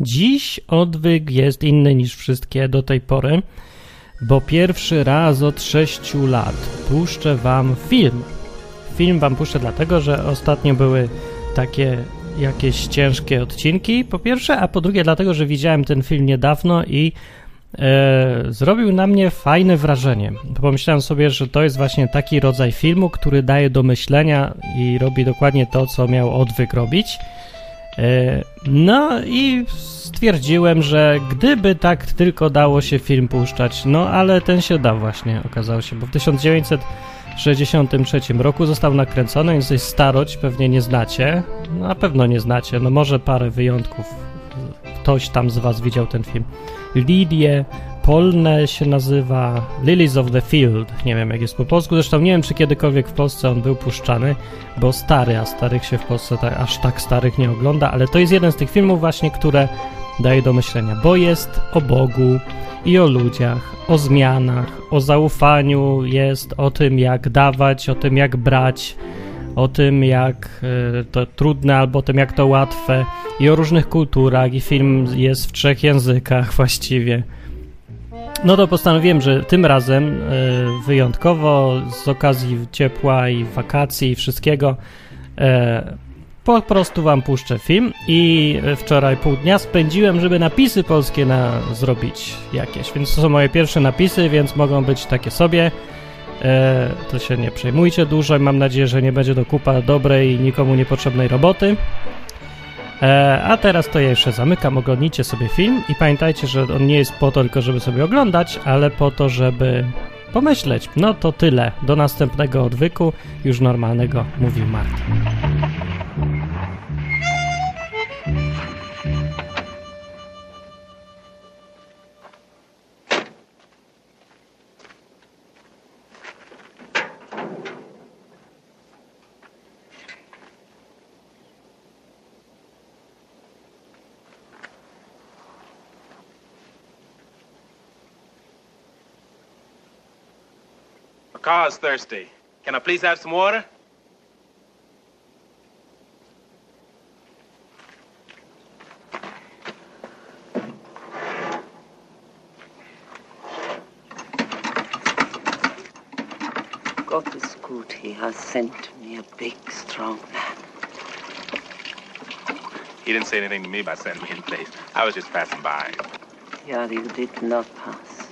Dziś odwyk jest inny niż wszystkie do tej pory, bo pierwszy raz od 6 lat puszczę wam film. Film wam puszczę dlatego, że ostatnio były takie jakieś ciężkie odcinki, po pierwsze, a po drugie dlatego, że widziałem ten film niedawno i e, zrobił na mnie fajne wrażenie. Pomyślałem sobie, że to jest właśnie taki rodzaj filmu, który daje do myślenia i robi dokładnie to, co miał odwyk robić. E, no i stwierdziłem, że gdyby tak tylko dało się film puszczać, no ale ten się dał właśnie, okazało się, bo w 1963 roku został nakręcony, więc jest starość, pewnie nie znacie, no, na pewno nie znacie, no może parę wyjątków, ktoś tam z was widział ten film. Lidie Polne się nazywa Lilies of the Field. Nie wiem, jak jest po polsku. Zresztą nie wiem, czy kiedykolwiek w Polsce on był puszczany, bo stary, a starych się w Polsce tak, aż tak starych nie ogląda, ale to jest jeden z tych filmów właśnie, które daje do myślenia, bo jest o Bogu i o ludziach, o zmianach, o zaufaniu, jest o tym, jak dawać, o tym, jak brać, o tym, jak y, to trudne, albo o tym, jak to łatwe, i o różnych kulturach, i film jest w trzech językach właściwie. No to postanowiłem, że tym razem y, wyjątkowo z okazji ciepła i wakacji i wszystkiego y, po prostu wam puszczę film i wczoraj pół dnia spędziłem, żeby napisy polskie na, zrobić jakieś, więc to są moje pierwsze napisy, więc mogą być takie sobie. E, to się nie przejmujcie dużo mam nadzieję, że nie będzie do kupa dobrej nikomu niepotrzebnej roboty. E, a teraz to ja jeszcze zamykam, oglądnijcie sobie film i pamiętajcie, że on nie jest po to tylko, żeby sobie oglądać, ale po to, żeby pomyśleć. No to tyle. Do następnego odwyku, już normalnego, mówił Martin. Car's thirsty. Can I please have some water? God is good. He has sent me a big, strong man. He didn't say anything to me about sending me in place. I was just passing by. Yeah, you did not pass.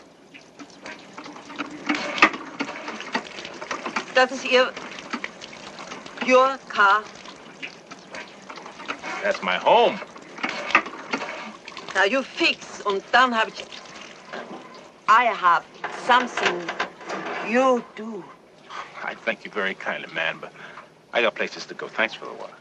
Das ist Ihr... Your car. That's my home. Now you fix und dann habe ich... I have something you do. I thank you very kindly, man, but I got places to go. Thanks for the water.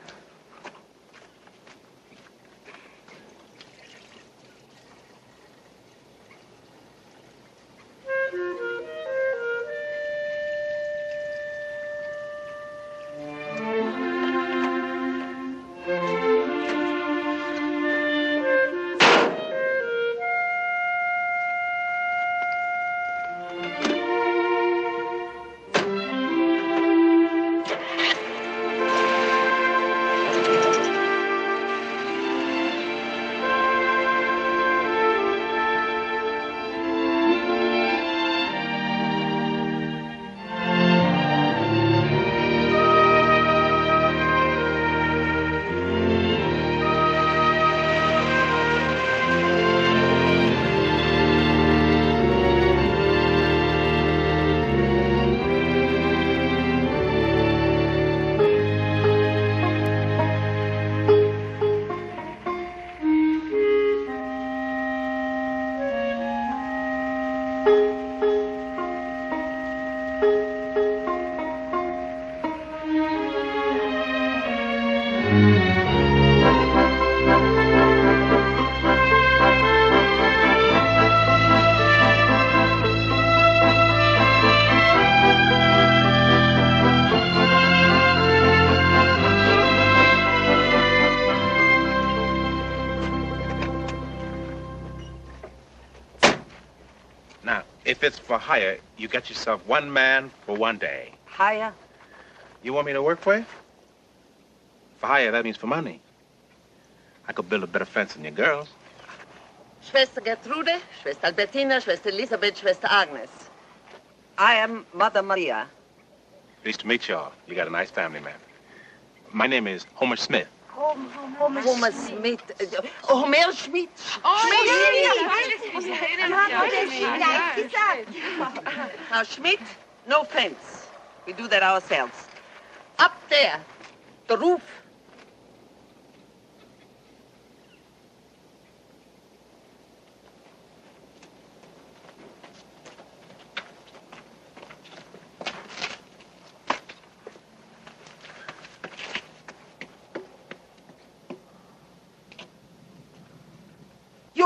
For hire, you get yourself one man for one day. Hire? You want me to work for you? For hire, that means for money. I could build a better fence than your girls. Schwester Gertrude, Schwester Albertina, Schwester Elisabeth, Schwester Agnes. I am Mother Maria. Pleased to meet y'all. You got a nice family, man. My name is Homer Smith. Homer Smith. uh, Homer Schmidt. Now, Schmidt, no fence. We do that ourselves. Up there, the roof.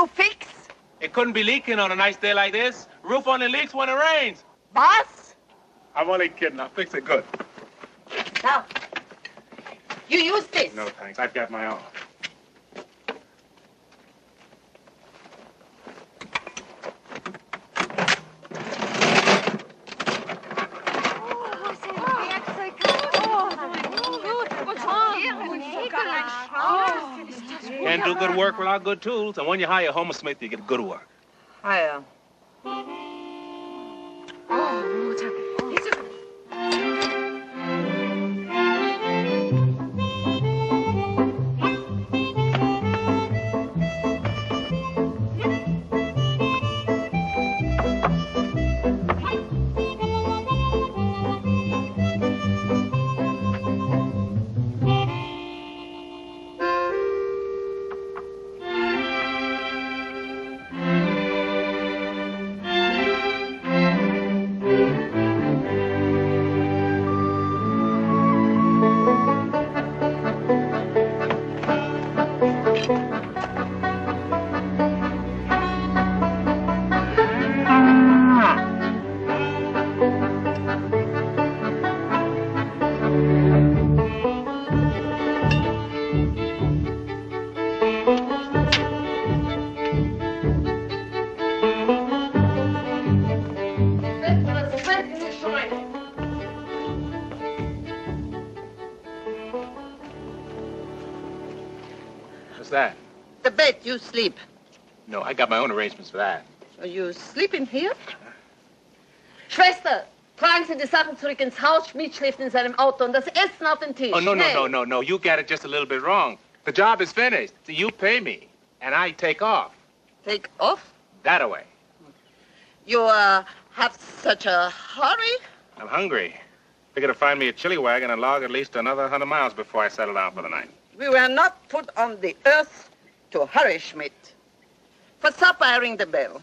You fix? It couldn't be leaking on a nice day like this. Roof only leaks when it rains. Boss? I'm only kidding. I'll fix it good. Now, you use this. No, thanks. I've got my own. Can't do good work without good tools. And when you hire Homer Smith, you get good work. Hiya. You sleep. No, I got my own arrangements for that. Are you sleeping here? Schwester, tragen Sie die Sachen zurück ins Haus. Schmidt schläft in seinem Auto und das Essen auf den Tisch. Oh, no, no, no, no, no. You got it just a little bit wrong. The job is finished. So you pay me, and I take off. Take off. That away. You uh, have such a hurry? I'm hungry. Figure to find me a chili wagon and log at least another hundred miles before I settle down for the night. We were not put on the earth to hurry, Schmidt. For supper, I ring the bell.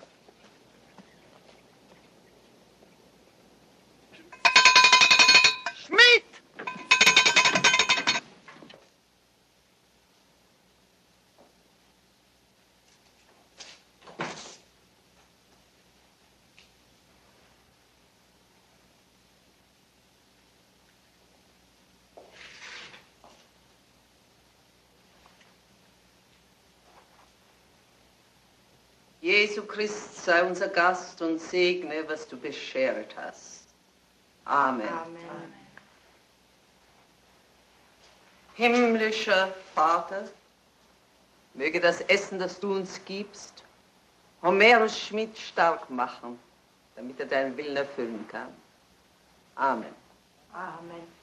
Schmidt! Jesu Christ sei unser Gast und segne, was du beschert hast. Amen. Himmlischer Vater, möge das Essen, das du uns gibst, Homerus Schmidt stark machen, damit er deinen Willen erfüllen kann. Amen. Amen.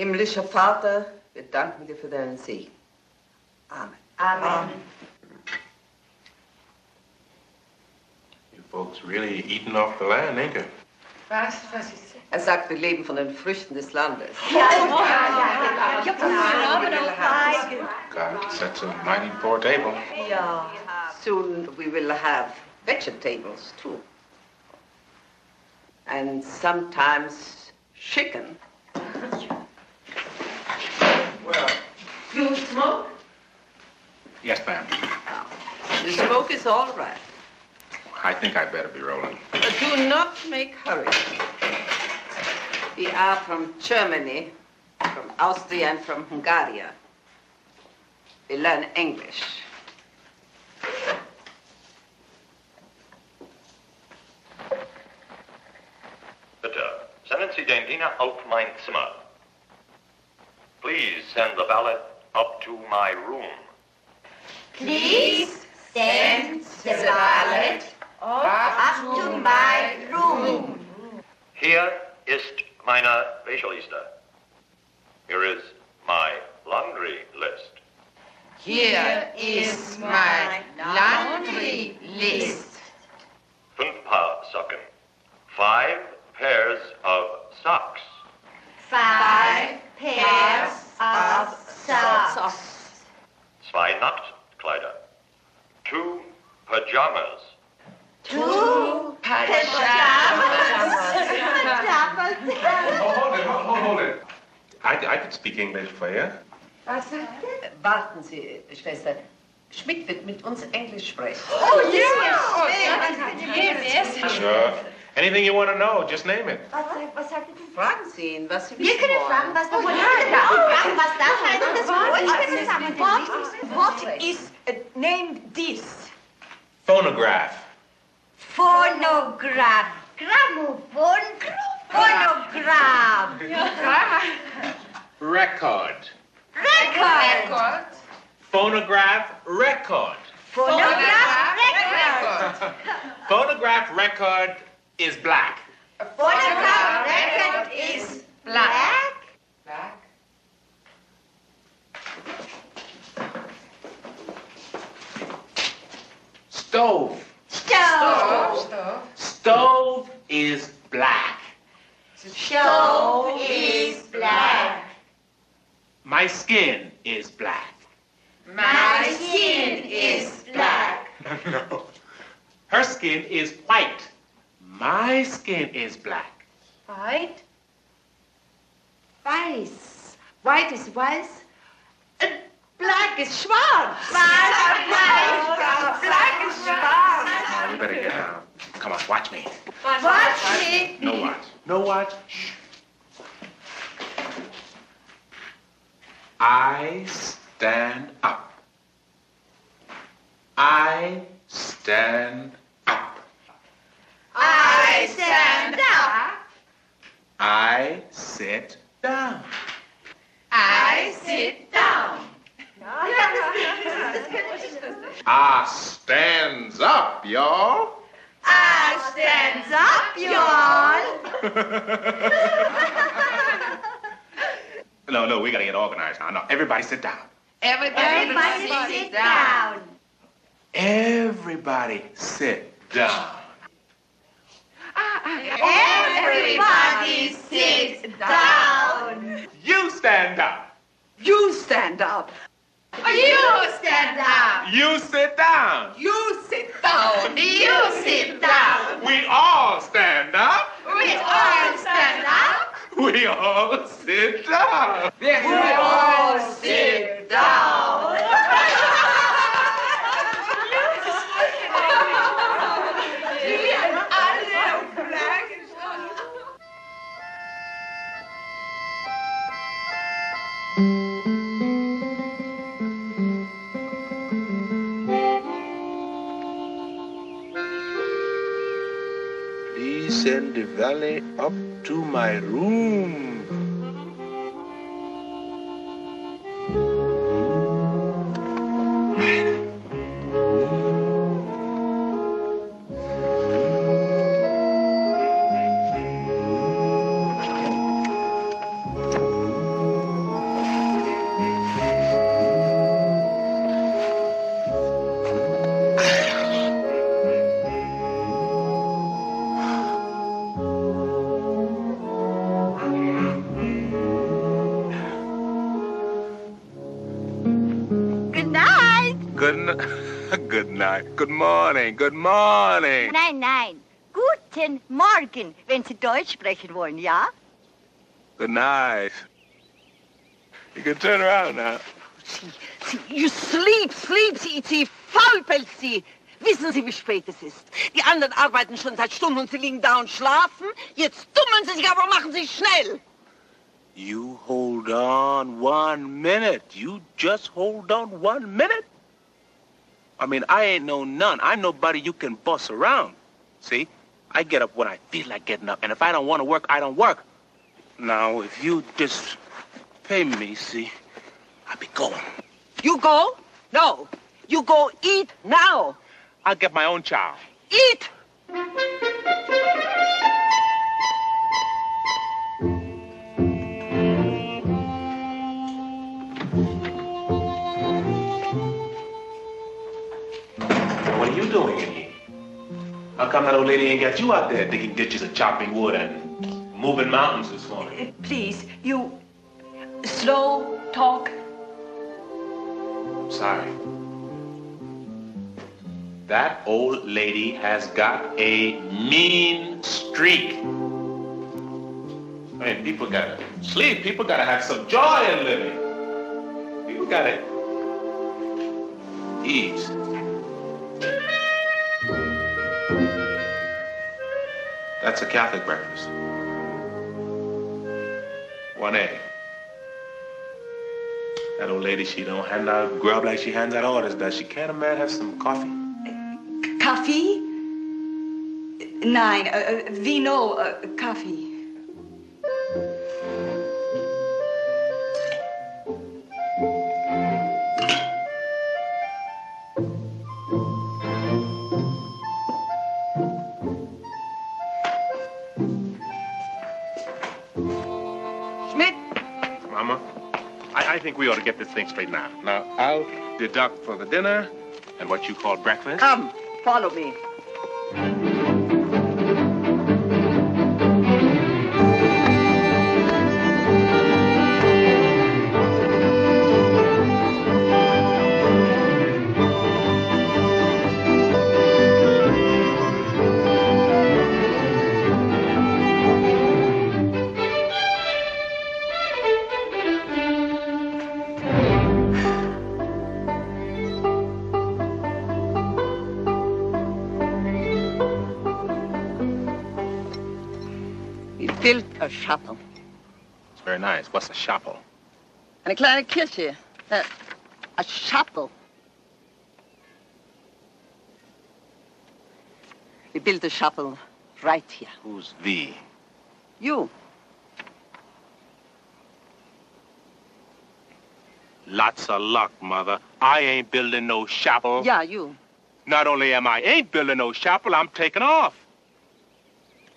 Himmlischer Vater, wir danken dir für deinen Segen. Amen. Amen. You folks really eating off the land, ain't you? Was? Was ist das? Er sagt, wir leben von den Früchten des Landes. God that's a mighty poor table. Soon we will have vegetables too. And sometimes chicken. You smoke? Yes, ma'am. Oh. The smoke is all right. I think I better be rolling. But do not make hurry. We are from Germany, from Austria, and from Hungary. We learn English. Bitte, senden Sie den Diener auf mein Zimmer. Please send the valet up to my room. Please send the valet up to my room. Hier ist meine Wäscheliste. Here is my laundry list. Here is my laundry list. Fünf Paar Socken. Five pairs of socks. Five pairs of socks. Zwei Nachtkleider. Two pajamas. Two pajamas. Oh, hold it, hold, hold, hold it. I, I could speak English for you. Was sagt? Warten Sie, Schwester. Schmidt wird mit uns Englisch sprechen. Oh, yes. Sure. Anything you want to know, just name it. Was, sagt- was sagt er? Fragen Sie ihn, was Sie Wir wissen können fragen, wollen. was der Politiker da fragen, was das heißt. Das wollen wir zusammen. What is uh, name this? Phonograph. Phonograph. Grammophon. Phonogramm. Record. Record. Phonograph record. Phonograph record. Phonograph record is black. Phonograph record is black. Black. Stove. Stove. Stove. Stove is black. Stove is black. My skin is black. My skin is black. no. Her skin is white. My skin is black. White. Weiß. White is weiß. And black is schwarz. Schwarz, weiß. Black is schwarz. Now we better get down. Come on, watch me. Watch me. No watch. No watch. Shh. I stand up. I stand up. I stand up. I sit down. I sit down. I stands up, y'all. I stands up, y'all. no, no, we gotta get organized now. No, everybody sit down. Everybody sit down. Everybody sit down. Everybody sit down. You stand up. You stand up. You stand up. You sit down. You sit down. You sit down. We all stand up. We all stand up. We all sit down. We all sit down. Send the valet up to my room. Morning. Good morning. Nein, nein. Guten Morgen, wenn Sie Deutsch sprechen wollen, ja? Good night. You can turn around now. Sie, Sie, you sleep, sleep, Sie, Sie Faulpelz, Sie. Wissen Sie, wie spät es ist? Die anderen arbeiten schon seit Stunden und Sie liegen da und schlafen. Jetzt dummeln Sie sich, aber machen Sie schnell. You hold on one minute. You just hold on one minute. I mean, I ain't no nun. I'm nobody you can boss around. See? I get up when I feel like getting up. And if I don't want to work, I don't work. Now, if you just pay me, see, I'll be going. You go? No. You go eat now. I'll get my own child. Eat! Doing in here? How come that old lady ain't got you out there digging ditches and chopping wood and moving mountains this morning? Eh, please, you slow talk. I'm sorry. That old lady has got a mean streak. I mean, people gotta sleep. People gotta have some joy in living. People gotta eat. That's a Catholic breakfast. One egg. That old lady, she don't hand out grub like she hands out orders, does she? Can't a man have some coffee? Kaffee? Nein, äh, uh, äh, uh, Vino, uh, äh, Kaffee. We ought to get this thing straightened out. Now, I'll deduct for the dinner and what you call breakfast. Come, follow me. Chapel. It's very nice. What's a chapel? Eine kleine Kirche. Äh, uh, a chapel. We built a chapel right here. Who's V? You. Lots of luck, Mother. I ain't building no chapel. Yeah, you. Not only am I ain't building no chapel, I'm taking off.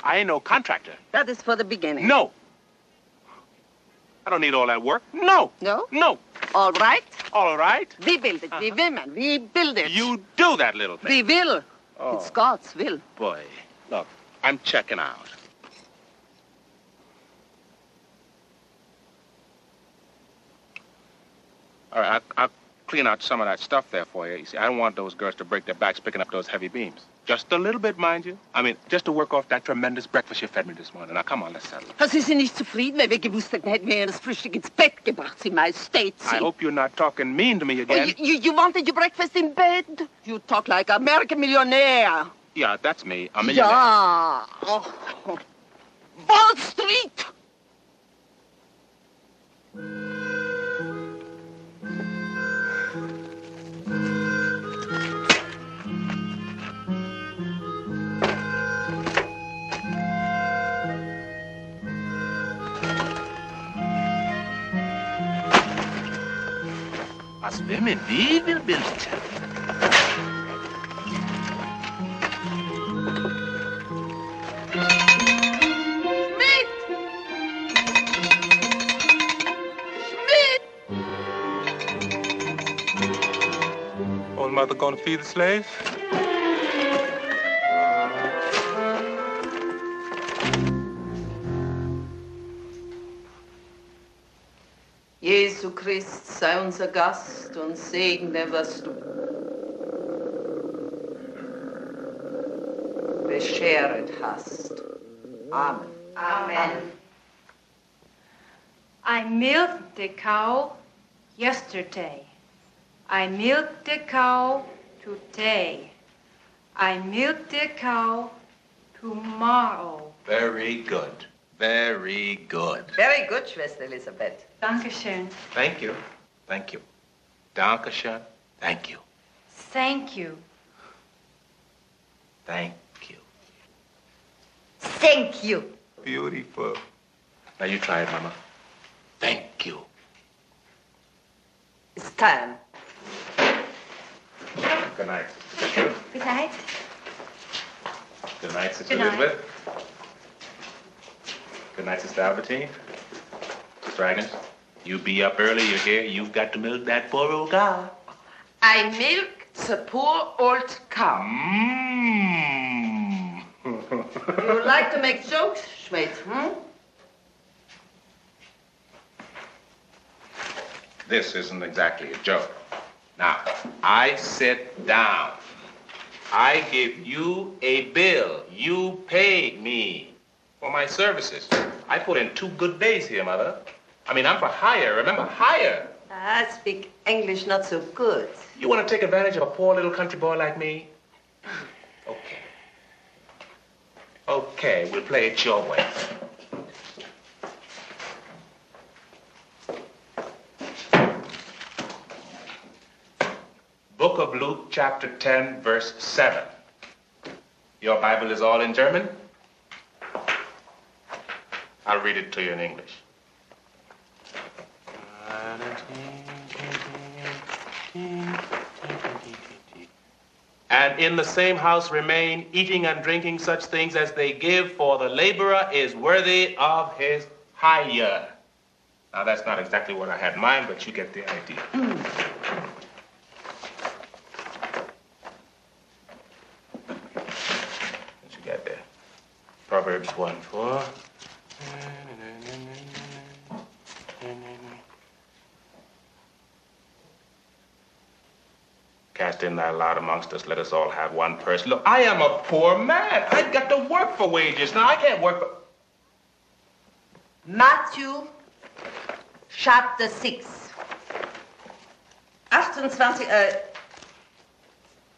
I ain't no contractor. That is for the beginning. No. I don't need all that work. No. No? No. All right. All right. We build it. We uh-huh. women. We build it. You do that little thing. We will. Oh. It's God's will. Boy, look, I'm checking out. All right, I'll, I'll clean out some of that stuff there for you. You see, I don't want those girls to break their backs picking up those heavy beams. Just a little bit, mind you. I mean, just to work off that tremendous breakfast you fed me this morning. Now, come on, let's settle it. Sie sind nicht zufrieden, wenn wir gewusst hätten, hätten wir das Frühstück ins Bett gebracht, Sie Majestät. I hope you're not talking mean to me Oh, again. you, you, you wanted your breakfast in bed? You talk like American millionaire. Yeah, that's me. A millionaire. Ja. Oh. Wall Street. Was women wie will bildet. Schmidt! Schmidt! Old mother gonna feed the slaves? Jesu Christ, sei unser Gast wirst und Segne wirst du beschert hast. Amen. Amen. I milked the cow yesterday. I milked the cow today. I milked the cow tomorrow. Very good. Very good. Very good, Schwester Elisabeth. Dankeschön. Thank you. Thank you. Dankeschön. Thank you. Thank you. Thank you. Thank you. Beautiful. Now you try it, Mama. Thank you. It's time. Good night. Good night. Good night, Sister Good night. Elizabeth. Good night, Sister Albertine. Sister Agnes, you be up early, you hear? You've got to milk that poor old cow. I milk the poor old cow. Mmm. You like to make jokes, Schmidt, hmm? This isn't exactly a joke. Now, I sit down. I give you a bill. You pay me for my services. I put in two good days here, Mother. I mean, I'm for hire. Remember, hire. Ah, I speak English not so good. You want to take advantage of a poor little country boy like me? Okay. Okay, we'll play it your way. Book of Luke, chapter 10, verse 7. Your Bible is all in German? I'll read it to you in English. And in the same house remain, eating and drinking such things as they give, for the laborer is worthy of his hire. Now, that's not exactly what I had in mind, but you get the idea. What you got there? Proverbs 1 4. Cast in thy lot amongst us, let us all have one purse. Look, I am a poor man. I've got to work for wages. Now, I can't work for. Matthew, chapter 6. 28, uh,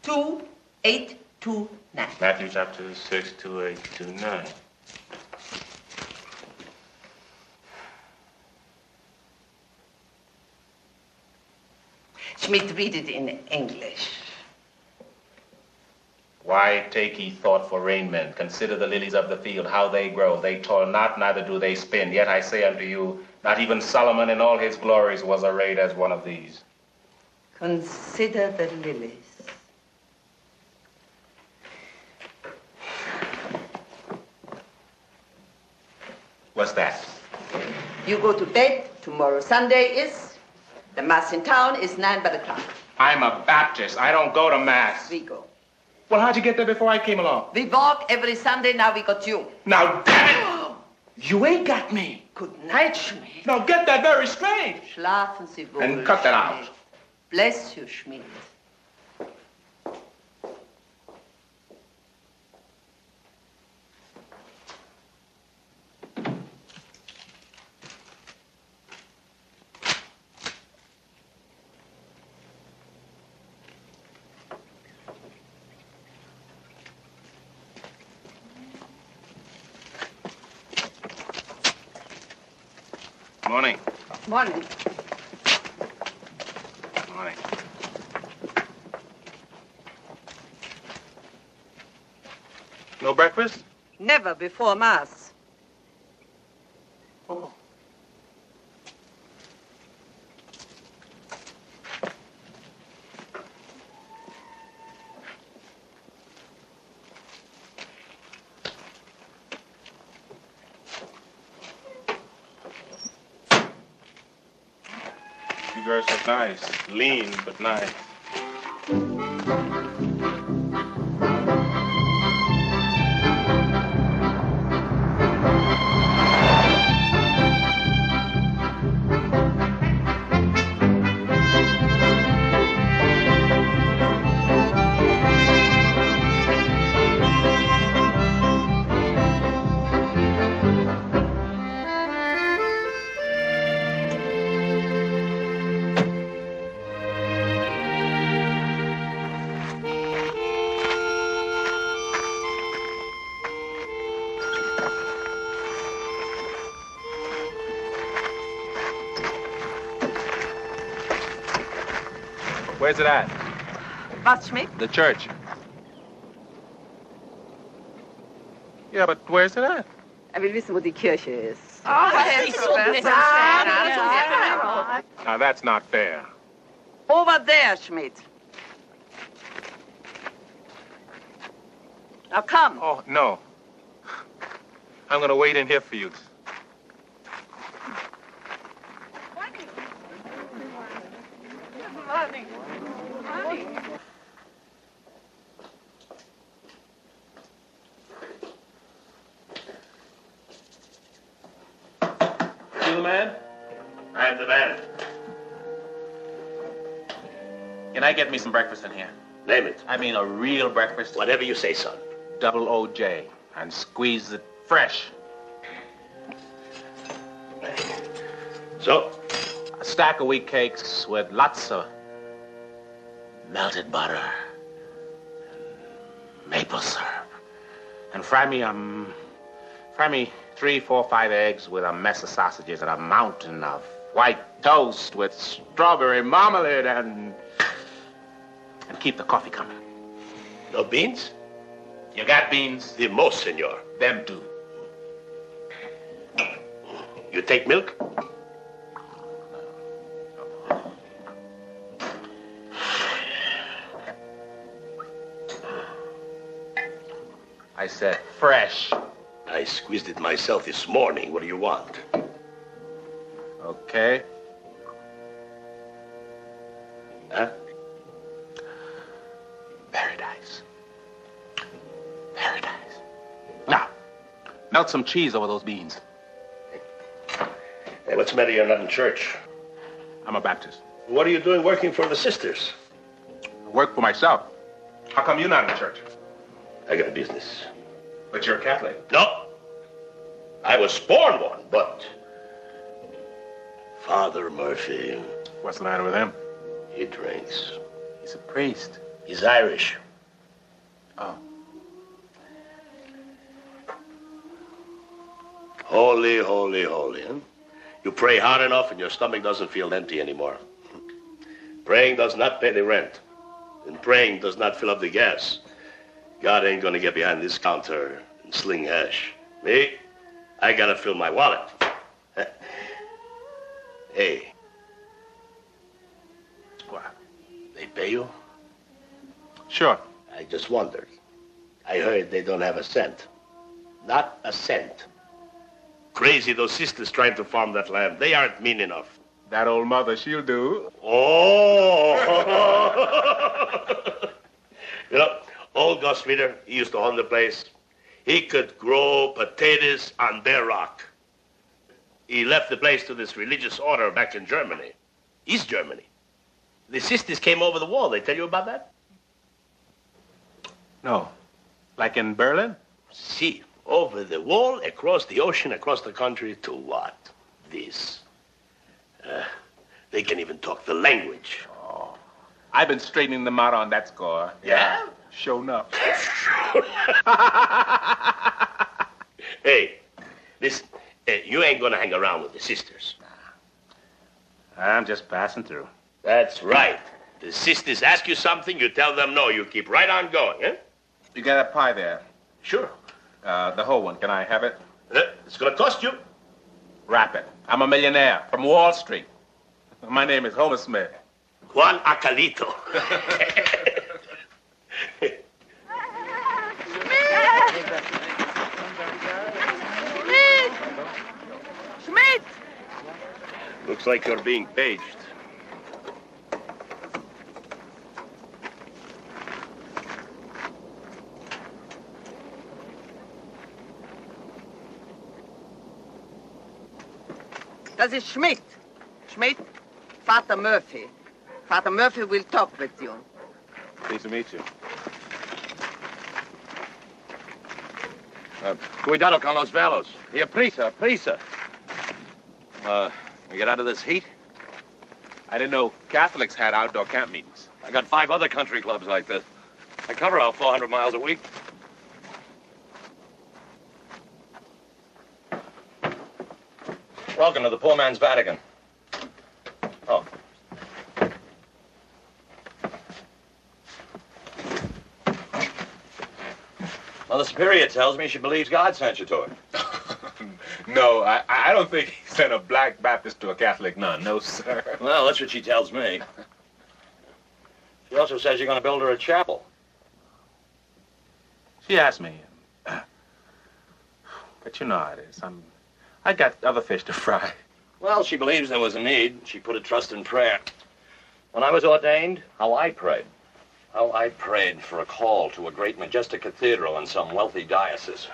2, 8, 2, 9. Matthew chapter 6, 2, 8, 2, 9. Schmidt, read it in English. Why take ye thought for raiment? Consider the lilies of the field, how they grow. They toil not, neither do they spin. Yet I say unto you, not even Solomon in all his glories was arrayed as one of these. Consider the lilies. What's that? You go to bed. Tomorrow Sunday is. The mass in town is 9 by the clock. I'm a Baptist. I don't go to Mass. We go. Well, how'd you get there before I came along? We walk every Sunday. Now we got you. Now, damn it! You ain't got me. Good night, Schmidt. Now, get that very straight. Schlafen Sie wohl. And cut that out. Bless you, Schmidt. Morning. Morning. Morning. No breakfast? Never before mass. Oh. You girls look nice. Lean, but nice. Where's it at? Was, Schmidt? The church. Yeah, but where's it at? Er will wissen, wo die Kirche ist. Oh, das ist so nett. Now that's not fair. Over there, Schmidt. Now come. Oh, no. I'm gonna wait in here for you. You the man? I'm the man. Can I get me some breakfast in here? Name it. I mean a real breakfast. Whatever you say, son. Double OJ. And squeeze it fresh. So, A stack of wheat cakes with lots of melted butter and maple syrup. And fry me, um, fry me three, four, five eggs with a mess of sausages and a mountain of white toast with strawberry marmalade and and keep the coffee coming. no beans? You got beans? The most, senor. Them too. You take milk? I said fresh. I squeezed it myself this morning. What do you want? Okay. Huh? Paradise. Paradise. Now, melt some cheese over those beans. Hey, what's the matter? You're not in church. I'm a Baptist. What are you doing working for the sisters? I work for myself. How come you're not in church? I got a business. But you're a Catholic. No. I was born one, but Father Murphy, What's the matter with him? he drinks. He's a priest. He's Irish. Oh. Holy, holy, holy. Huh? You pray hard enough and your stomach doesn't feel empty anymore. Praying does not pay the rent. And praying does not fill up the gas. God ain't gonna get behind this counter and sling hash. Me? I gotta fill my wallet. hey, What? they pay you? Sure. I just wondered. I heard they don't have a cent. Not a cent. Crazy those sisters trying to farm that land. They aren't mean enough. That old mother, she'll do. Oh! you know, old Gus Reeder, he used to own the place. He could grow potatoes on bare rock. He left the place to this religious order back in Germany, East Germany. The sisters came over the wall. They tell you about that? No. Like in Berlin? See, over the wall, across the ocean, across the country, to what? This. Uh, they can even talk the language. Oh. I've been straightening them out on that score. Yeah? Shown up. hey, listen, uh, you ain't gonna hang around with the sisters. I'm just passing through. That's right. The sisters ask you something, you tell them no. You keep right on going, eh? You got a pie there. Sure. Uh, the whole one. Can I have it? Uh, it's gonna cost you. Wrap it. I'm a millionaire from Wall Street. My name is Homer Smith. Juan Archuleta. Schmidt! Schmidt! Looks like you're being paged. Das ist Schmidt. Schmidt, Vater Murphy. Vater Murphy will talk with you. Pleased to meet you. Uh, cuidado con los velos. Here, prisa, prisa. Uh, we get out of this heat? I didn't know Catholics had outdoor camp meetings. I got five other country clubs like this. I cover out 400 miles a week. Welcome to the poor man's Vatican. Oh. Well, the superior tells me she believes God sent you to her. no, I, I don't think he sent a black Baptist to a Catholic nun. No, sir. Well, that's what she tells me. She also says you're going to build her a chapel. She asked me. But you know how it is. I'm, I got other fish to fry. Well, she believes there was a need. She put a trust in prayer. When I was ordained, how I prayed. How I prayed for a call to a great majestic cathedral in some wealthy diocese.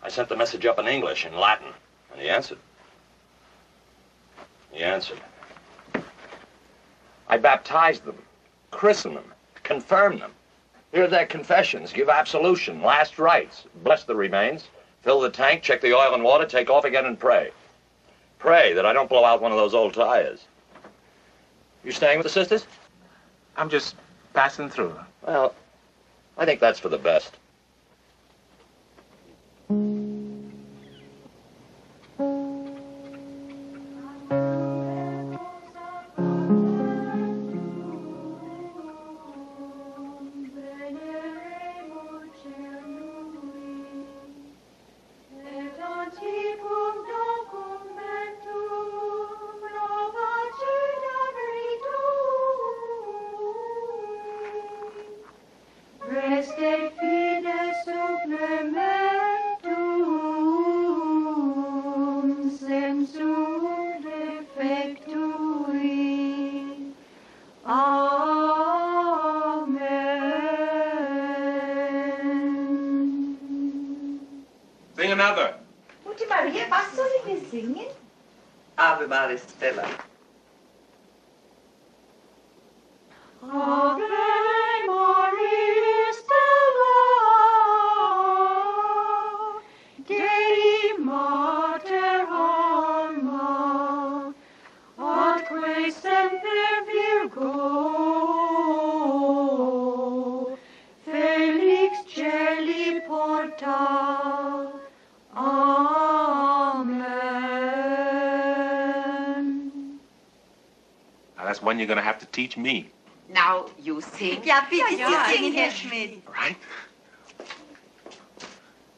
I sent the message up in English and Latin, and he answered. He answered. I baptized them, christened them, confirmed them. Hear their confessions, give absolution, last rites, bless the remains, fill the tank, check the oil and water, take off again and pray. Pray that I don't blow out one of those old tires. You staying with the sisters? I'm just passing through. Well, I think that's for the best. Teach me. Now you sing. Ja, bitte, Ja, Sie singen, ja. Herr Schmidt. All right?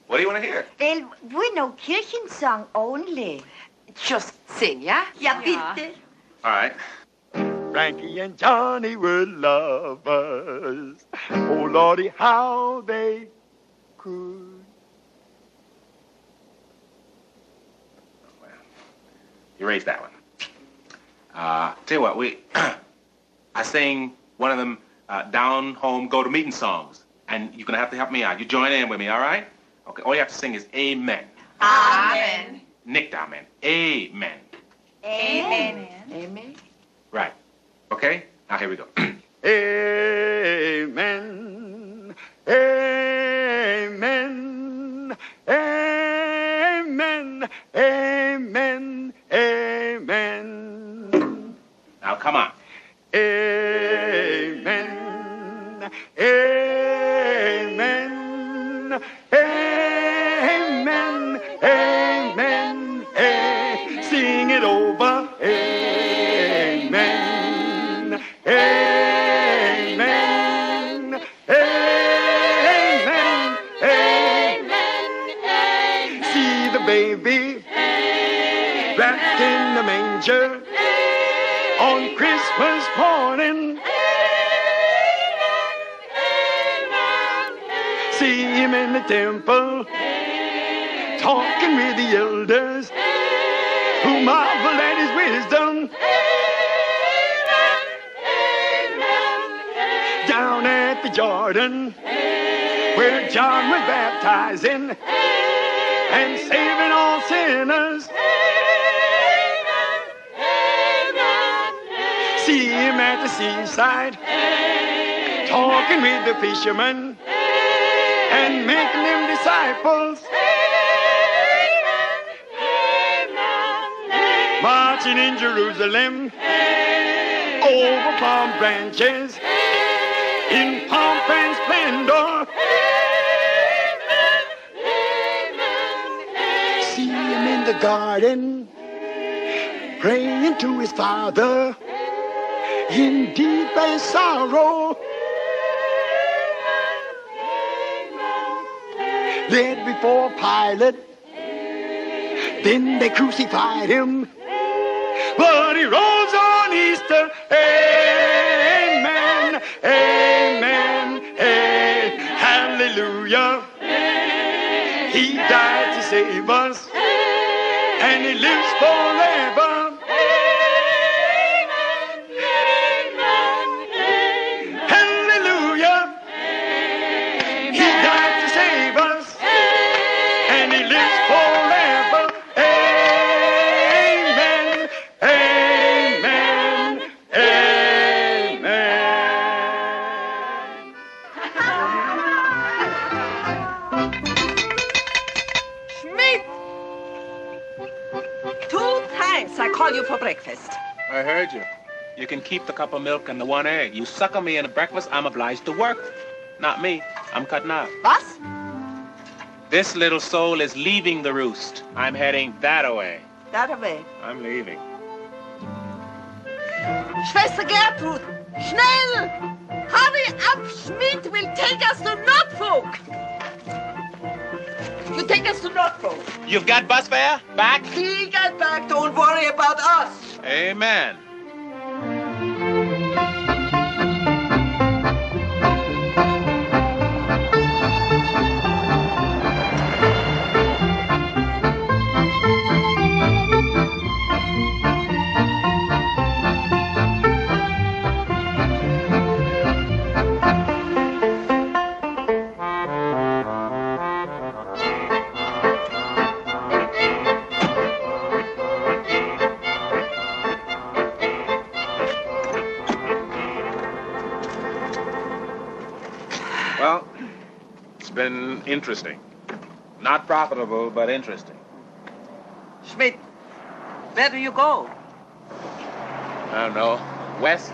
What do you want to hear? Well, we know Kirchensong only. Just sing, ja? Ja, bitte. All right. Frankie and Johnny were lovers. Oh, Lordy, how they could. Erase that one. Uh, tell you what, we, I sing one of them uh, down home go to meeting songs, and you're gonna have to help me out. You join in with me, all right? Okay. All you have to sing is Amen. Amen. Nick down, man. Amen. Amen. Amen. Right. Okay. Now here we go. Amen. Amen. Amen. Amen. Amen. now come on. Amen. Him in the temple talking with the elders. Who marvel at his wisdom. Down at the Jordan. Where John was baptizing. And saving all sinners. See him at the seaside, talking with the fishermen and making them disciples. Amen. Amen. Marching in Jerusalem over palm branches in pomp and splendor. See him in the garden praying to his father in deep and sorrow. Led before Pilate. Then they crucified him. But he rose on Easter. Amen. Amen. Hey, hallelujah. He died to save us. And he lives forever. I heard you. You can keep the cup of milk and the one egg. You sucker me in the breakfast, I'm obliged to work. Not me. I'm cutting out. Boss? This little soul is leaving the roost. I'm heading that away. That away. I'm leaving. Schwester Gertrud, schnell! Hurry up! Schmidt will take us to Norfolk! You take us to Norfolk. You've got bus fare? Back? He got back. Don't worry about us. Amen. Interesting. Not profitable, but interesting. Schmidt, where do you go? I don't know. West?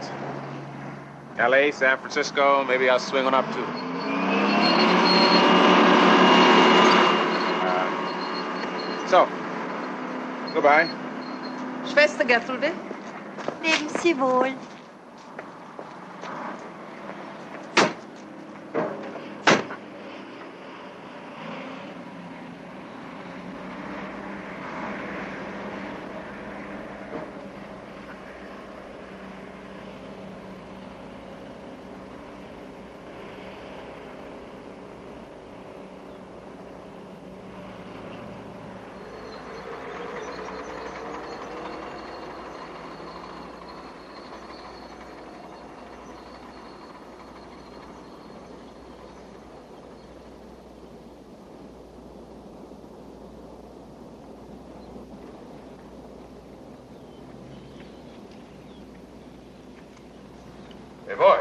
LA, San Francisco, maybe I'll swing on up to. Uh, so, goodbye. Schwester Gertrude? Leben Sie wohl. Hey, boy.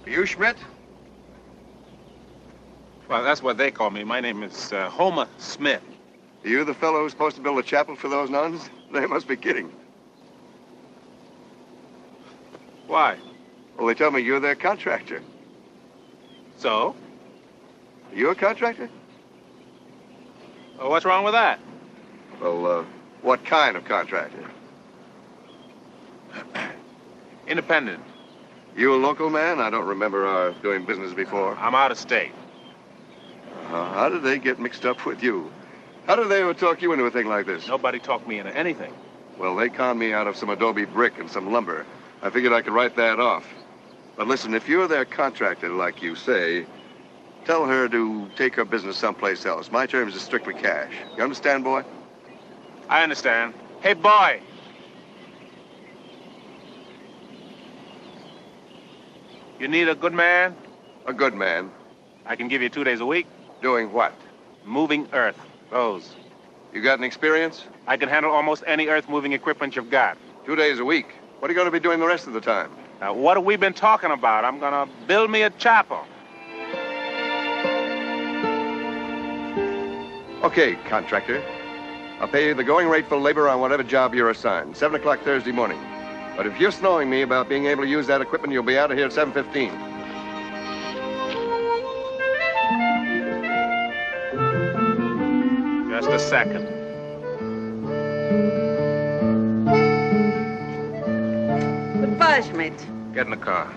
Are you Schmidt? Well, that's what they call me. My name is uh, Homer Smith. Are you the fellow who's supposed to build a chapel for those nuns? They must be kidding. Why? Well, they tell me you're their contractor. So? Are you a contractor? Well, what's wrong with that? Well, uh, what kind of contractor? Independent. You a local man? I don't remember our doing business before. I'm out of state. Uh, how did they get mixed up with you? How did they ever talk you into a thing like this? Nobody talked me into anything. Well, they conned me out of some adobe brick and some lumber. I figured I could write that off. But listen, if you're their contractor, like you say, tell her to take her business someplace else. My terms is strictly cash. You understand, boy? I understand. Hey, boy. You need a good man? A good man. I can give you two days a week. Doing what? Moving earth. Those. You got an experience? I can handle almost any earth moving equipment you've got. Two days a week. What are you going to be doing the rest of the time? Now, what have we been talking about? I'm going to build me a chapel. Okay, contractor. I'll pay you the going rate for labor on whatever job you're assigned. Seven o'clock Thursday morning. But if you're snowing me about being able to use that equipment, you'll be out of here at 7.15. Just a second. Goodbye, Schmidt. Get in the car.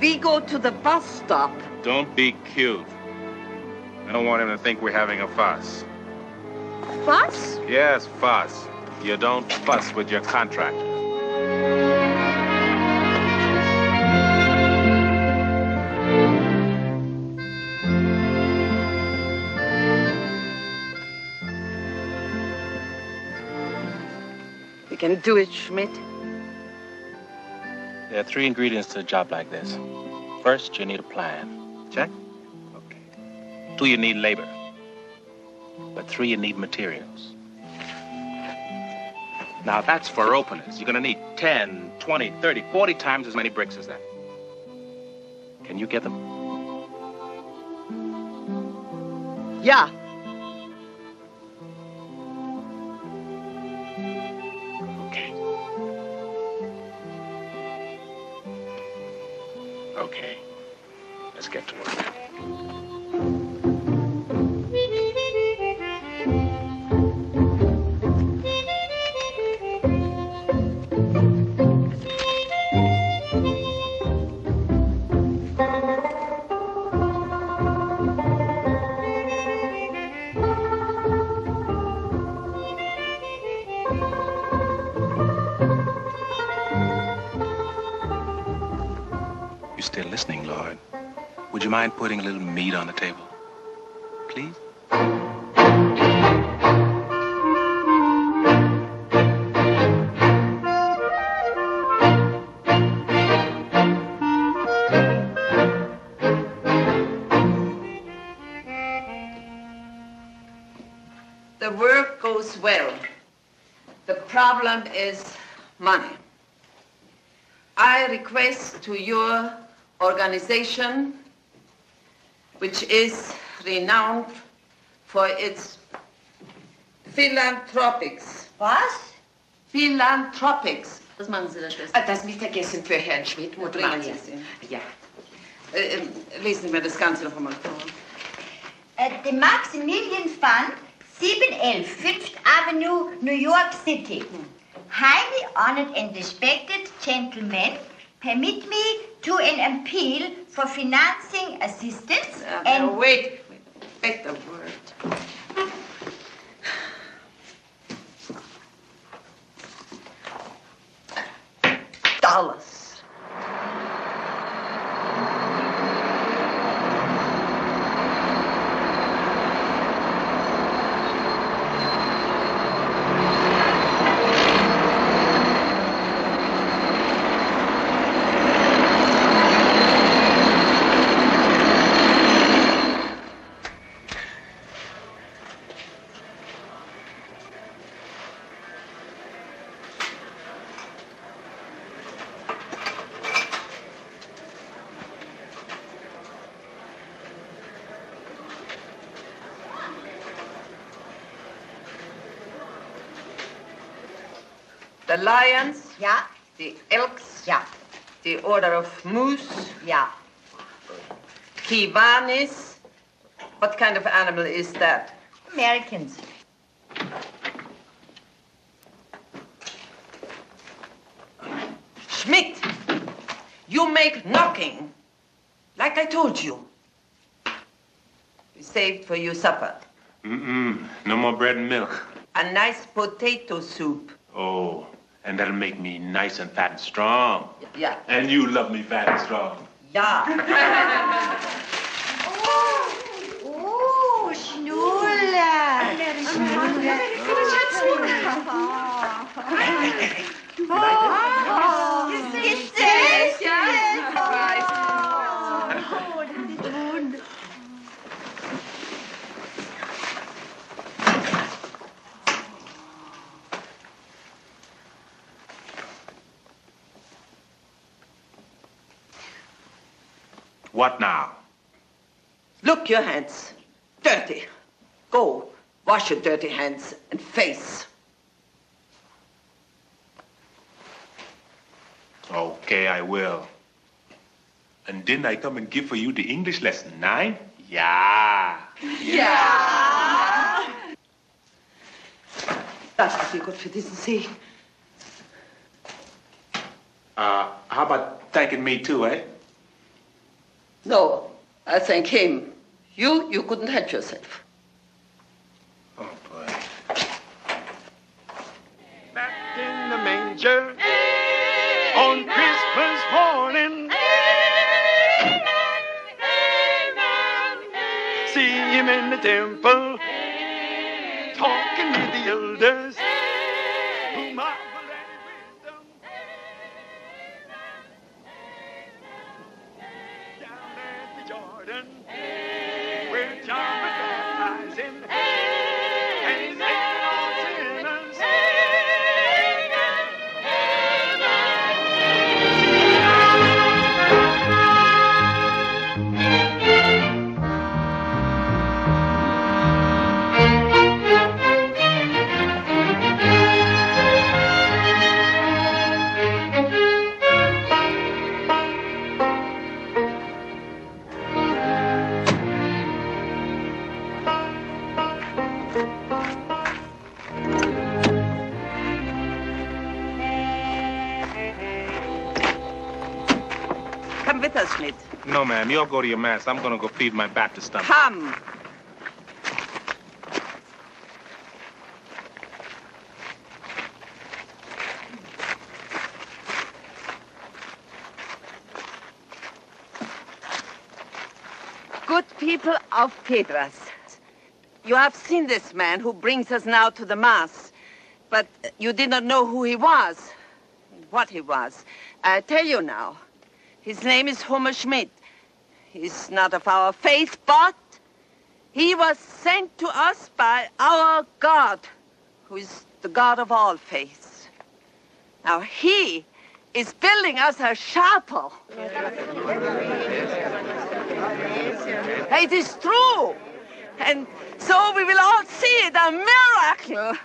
We go to the bus stop. Don't be cute. I don't want him to think we're having a fuss. Fuss? Yes, fuss. You don't fuss with your contractor. Can do it, Schmidt. There are three ingredients to a job like this. First, you need a plan. Check? Okay. Two, you need labor. But three, you need materials. Now, that's for openers. You're gonna need 10, 20, 30, 40 times as many bricks as that. Can you get them? Yeah. Okay. Let's get to work. Mind putting a little meat on the table? Please? The work goes well. The problem is money. I request to your organization, which is renowned for its philanthropics. Was? Philanthropics. Was machen Sie da, Schwester? Ah, Das Mittagessen für Herrn Schmidt, Bringen Maria. Ja. Äh, äh, lesen Sie mir das Ganze noch einmal vor. Uh, the Maximilian Fund, 711 Fifth Avenue, New York City. Highly honored and respected gentlemen, permit me to an appeal for financing assistance Uh, and... wait, wait, wait a word. Dollars. Lions. Yeah. The elks. Yeah. The order of moose. Yeah. Kiwanis. What kind of animal is that? Americans. Schmidt, you make knocking. Like I told you. We saved for you supper. Mm-mm. No more bread and milk. A nice potato soup. Oh, and that'll make me nice and fat and strong. Yeah. And you love me fat and strong. Yeah. Oh, Schnuller. Oh, gesetzt. Oh, das ist wunderbar. What now? Look, your hands. Dirty. Go. Wash your dirty hands and face. Okay, I will. And didn't I come and give for you the English lesson nine? Yeah. Yeah. Danke dir Gott für diesen Segen. Uh, how about thanking me too, eh? No, I thank him. You, you couldn't help yourself. Oh, boy. Back in the manger on Christmas morning. See him in the temple talking with the elders. Come with us, Schmidt. No, ma'am. You all go to your mass. I'm gonna go feed my Baptist stomach. Come. Good people of Pedras, you have seen this man who brings us now to the Mass, but you did not know who he was, what he was. I tell you now. His name is Homer Schmidt. He's not of our faith, but he was sent to us by our God, who is the God of all faiths. Now, he is building us a chapel. It is true. And so we will all see it, a miracle.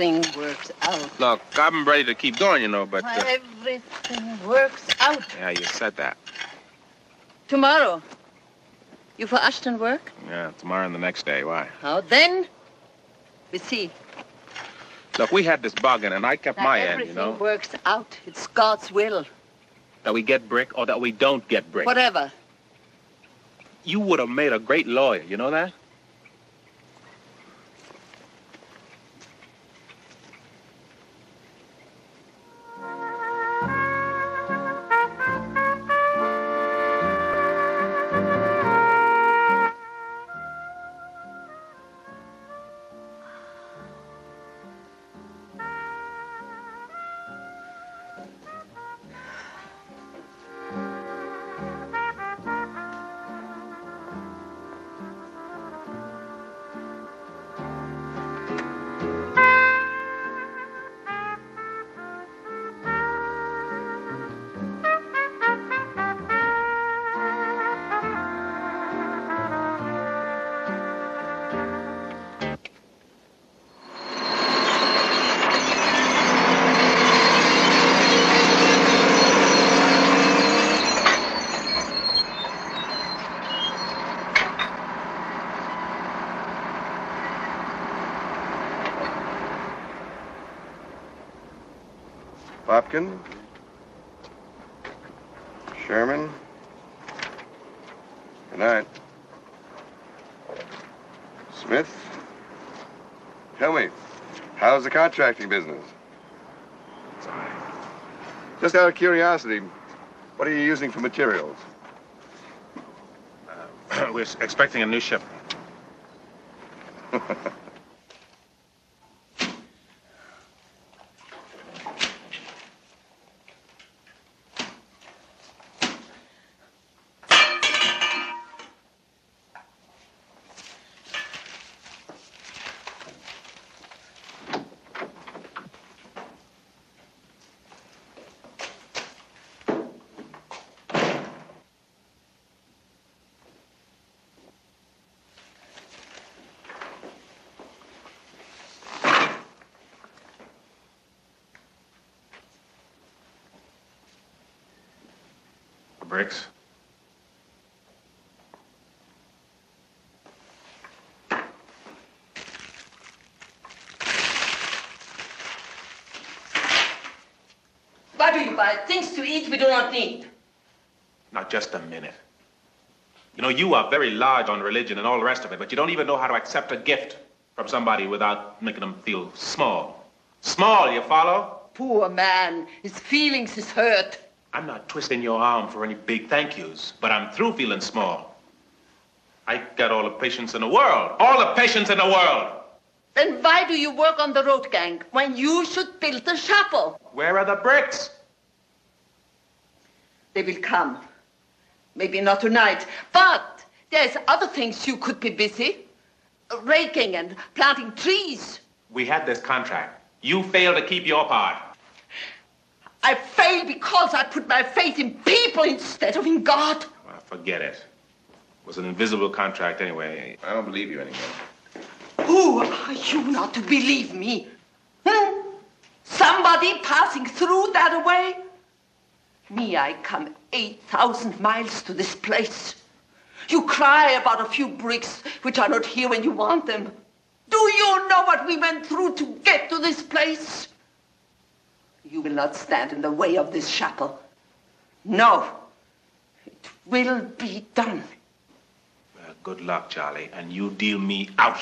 Everything works out. Look, I'm ready to keep going, you know, but uh, Everything works out. yeah, you said that. Tomorrow. You for Ashton work? Yeah, tomorrow and the next day. Why? How then? We see. Look, we had this bargain, and I kept That my end, you know. Everything works out. It's God's will. That we get brick or that we don't get brick. Whatever. You would have made a great lawyer, you know that? Sherman? Good night. Smith? Tell me, how's the contracting business? Just out of curiosity, what are you using for materials? Uh, we're expecting a new ship. Why do you buy things to eat we do not need? Now, just a minute. You know, you are very large on religion and all the rest of it, but you don't even know how to accept a gift from somebody without making them feel small. Small, you follow? Poor man, his feelings is hurt. I'm not twisting your arm for any big thank yous, but I'm through feeling small. I got all the patience in the world. All the patience in the world. Then why do you work on the road gang when you should build the chapel? Where are the bricks? They will come. Maybe not tonight, but there's other things you could be busy. Raking and planting trees. We had this contract. You failed to keep your part. I failed because I put my faith in people instead of in God. Well, forget it. It was an invisible contract anyway. I don't believe you anymore. Who are you not to believe me? Hmm? Somebody passing through that way? Me, I come 8,000 miles to this place. You cry about a few bricks which are not here when you want them. Do you know what we went through to get to this place? You will not stand in the way of this chapel. No. It will be done. Well, good luck, Charlie, and you deal me out.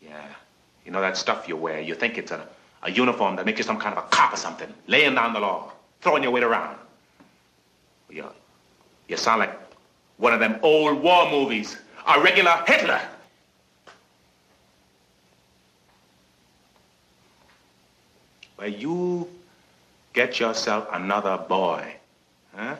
Yeah. You know that stuff you wear? You think it's a, a uniform that makes you some kind of a cop or something, laying down the law, throwing your weight around. You, you sound like one of them old war movies, a regular Hitler. Well, you get yourself another boy, huh?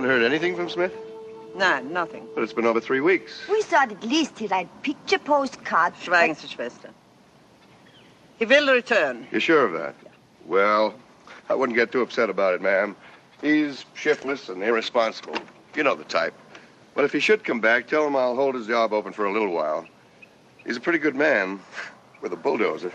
Haven't heard anything from Smith? Nein, nothing. But it's been over three weeks. We thought at least he'd write picture postcards. Schweigen Sie, Schwester. He will return. You're sure of that? Well, I wouldn't get too upset about it, ma'am. He's shiftless and irresponsible. You know the type. But if he should come back, tell him I'll hold his job open for a little while. He's a pretty good man with a bulldozer.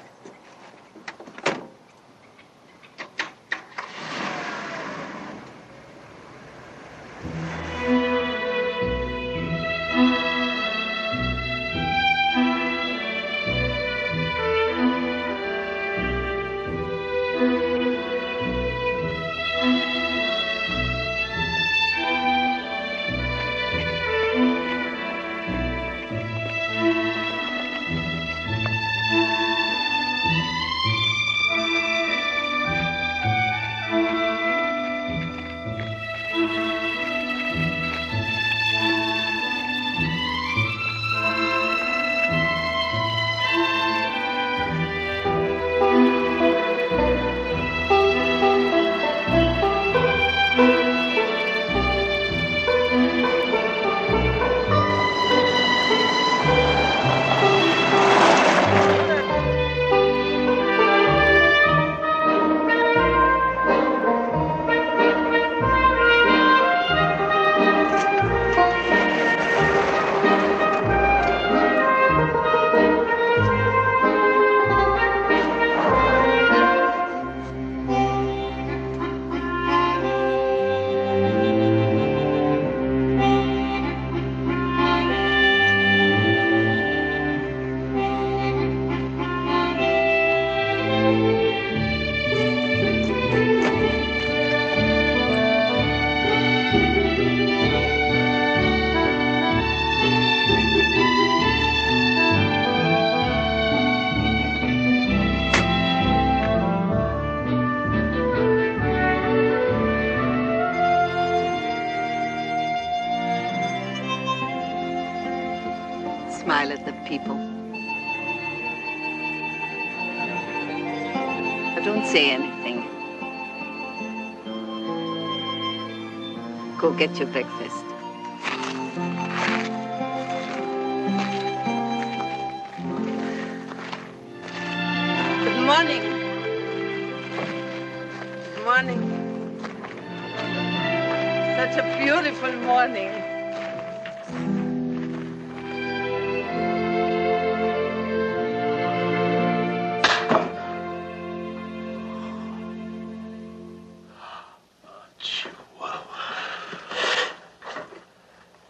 Go get your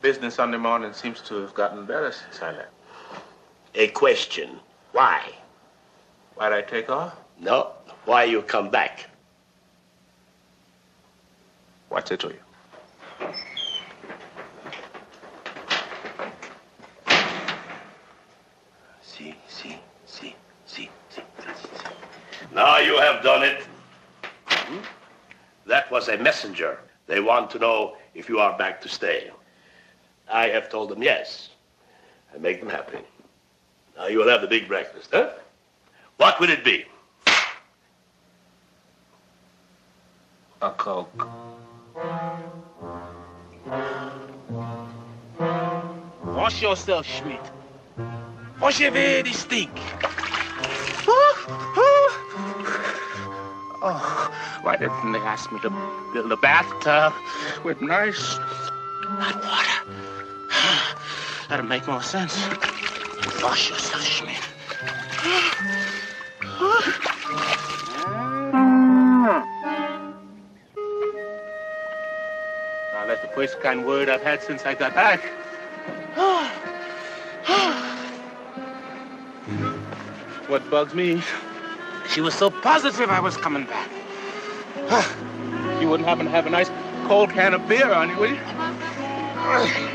Business Sunday morning seems to have gotten better since I left. A question. Why? Why'd I take off? No. Why you come back? What's it to you? See, see, see, see, see, see, see. Now you have done it. Hmm? That was a messenger. They want to know if you are back to stay. I have told them yes. I make them happy. Now you will have the big breakfast, huh? What will it be? A Coke. Wash yourself, Schmidt. Wash your very stink. Oh, why didn't they ask me to build a bathtub with nice hot water? That'd make more sense. Wash yourself, Schmidt. Now, that's the first kind word I've had since I got back. what bugs me, she was so positive I was coming back. You wouldn't happen to have a nice cold can of beer on you, would you?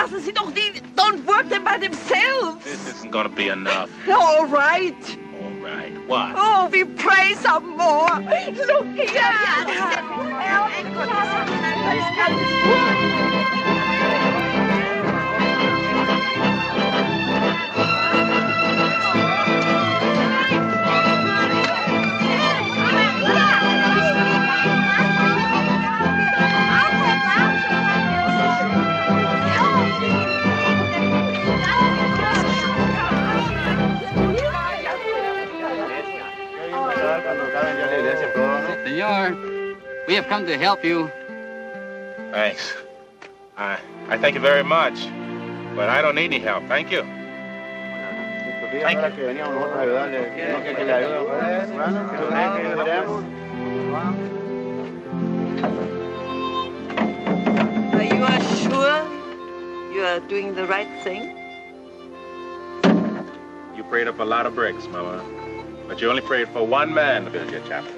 lassen Sie doch die... Don't work them by themselves. This isn't gonna be enough. All right. All right. What? Oh, we pray some more. Look here. Senor, we have come to help you. Thanks. I, I thank you very much. But I don't need any help. Thank you. Thank you. Are you are sure you are doing the right thing? You prayed up a lot of bricks, Mama. But you only prayed for one man to build your chapel.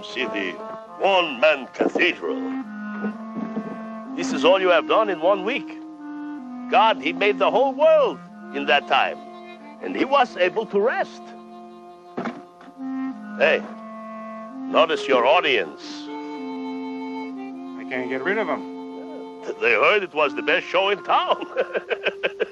Had to come see the one man cathedral. This is all you have done in one week. God, He made the whole world in that time, and He was able to rest. Hey, notice your audience. I can't get rid of them. They heard it was the best show in town.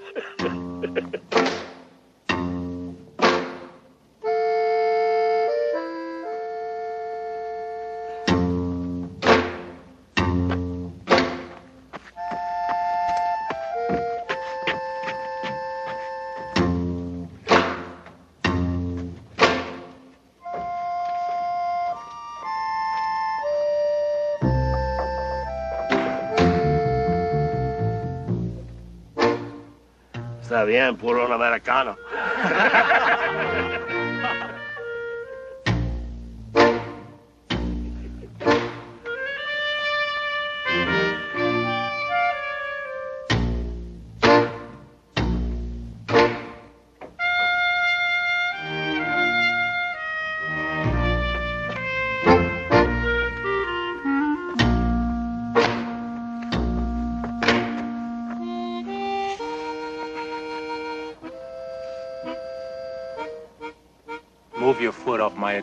bien, puro un americano.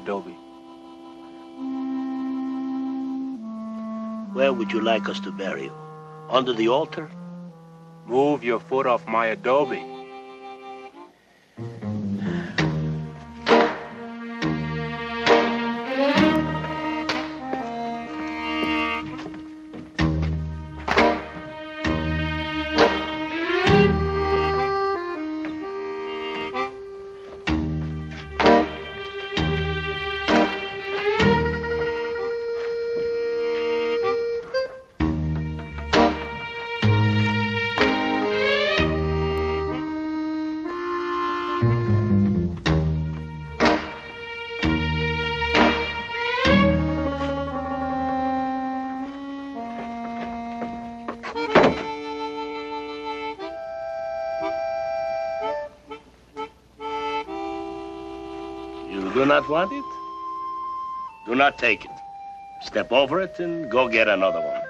adobe. Where would you like us to bury you? Under the altar? Move your foot off my adobe. Not want it? Do not take it. Step over it and go get another one.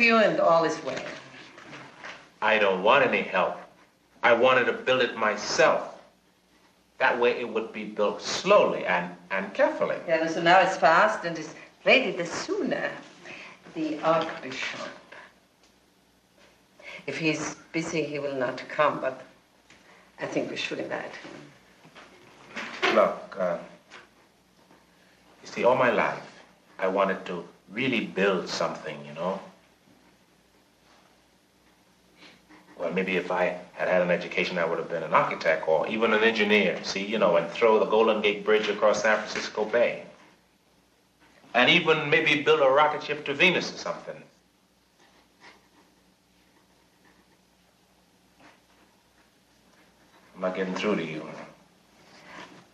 You and all is well. I don't want any help. I wanted to build it myself. That way it would be built slowly and, and carefully. Yeah, so now it's fast and it's ready the sooner. The Archbishop. If he's busy, he will not come, but I think we should invite him. Look, uh, you see, all my life, I wanted to really build something, you know? Well, maybe if I had had an education, I would have been an architect or even an engineer, see, you know, and throw the Golden Gate Bridge across San Francisco Bay. And even maybe build a rocket ship to Venus or something. I'm not getting through to you.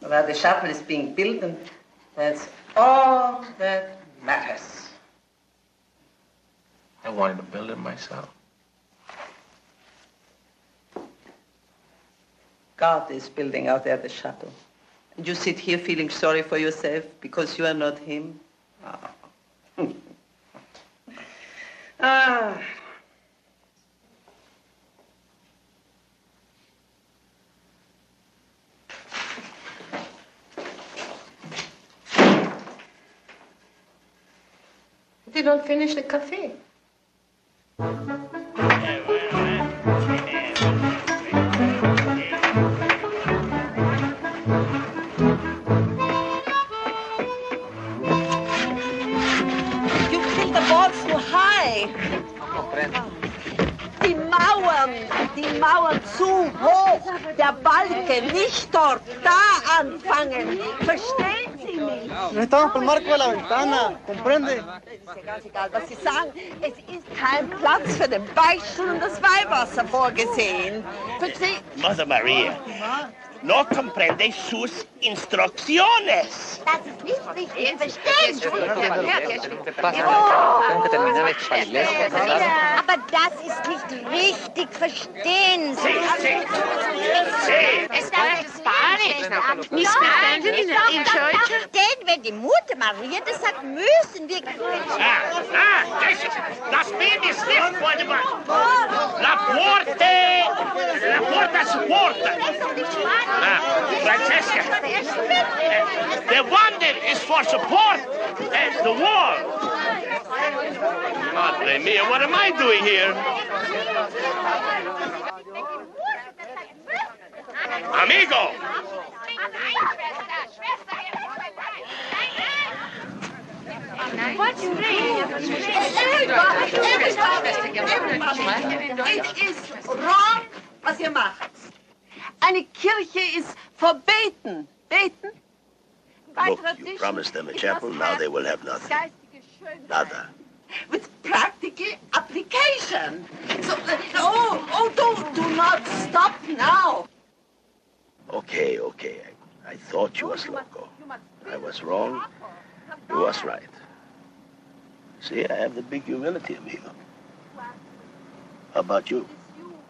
Well, the shuttle is being built, and that's all that matters. I wanted to build it myself. God is building out there the shuttle. And you sit here feeling sorry for yourself because you are not him. Ah. ah. They don't finish the cafe. Mauern, die Mauern zu hoch. Der Balken nicht dort, da anfangen. Verstehen Sie mich? No estamos por marco de la ventana, ¿comprende? Ist ja ganz egal, was Sie sagen. Es ist kein Platz für den Beichtstuhl und das Weihwasser vorgesehen. Verstehen? Mother Maria, no comprende sus instrucciones. Das ist nicht richtig. Verstehen Sie? Aber das ist nicht richtig. Verstehen Sie? Es ist Spanisch. Nicht verstanden in, Deutsch? Denn wenn die Mutter Maria das sagt, müssen wir... Ah, ah, das, das Baby ist nicht vor dem La Porte, La Porta Supporta. Ah, Francesca, the one that is for support, and the war. Madre mia, what am I doing here? Amigo! What's It is wrong, was you macht. Eine Kirche ist verbeten. Beten? Look, you promised them a chapel, now they will have nothing. Nada. With practical application. So, uh, oh, oh, don't, do not stop now. Okay, okay. I, I thought you was loco. I was wrong. You was right. See, I have the big humility, amigo. How about you?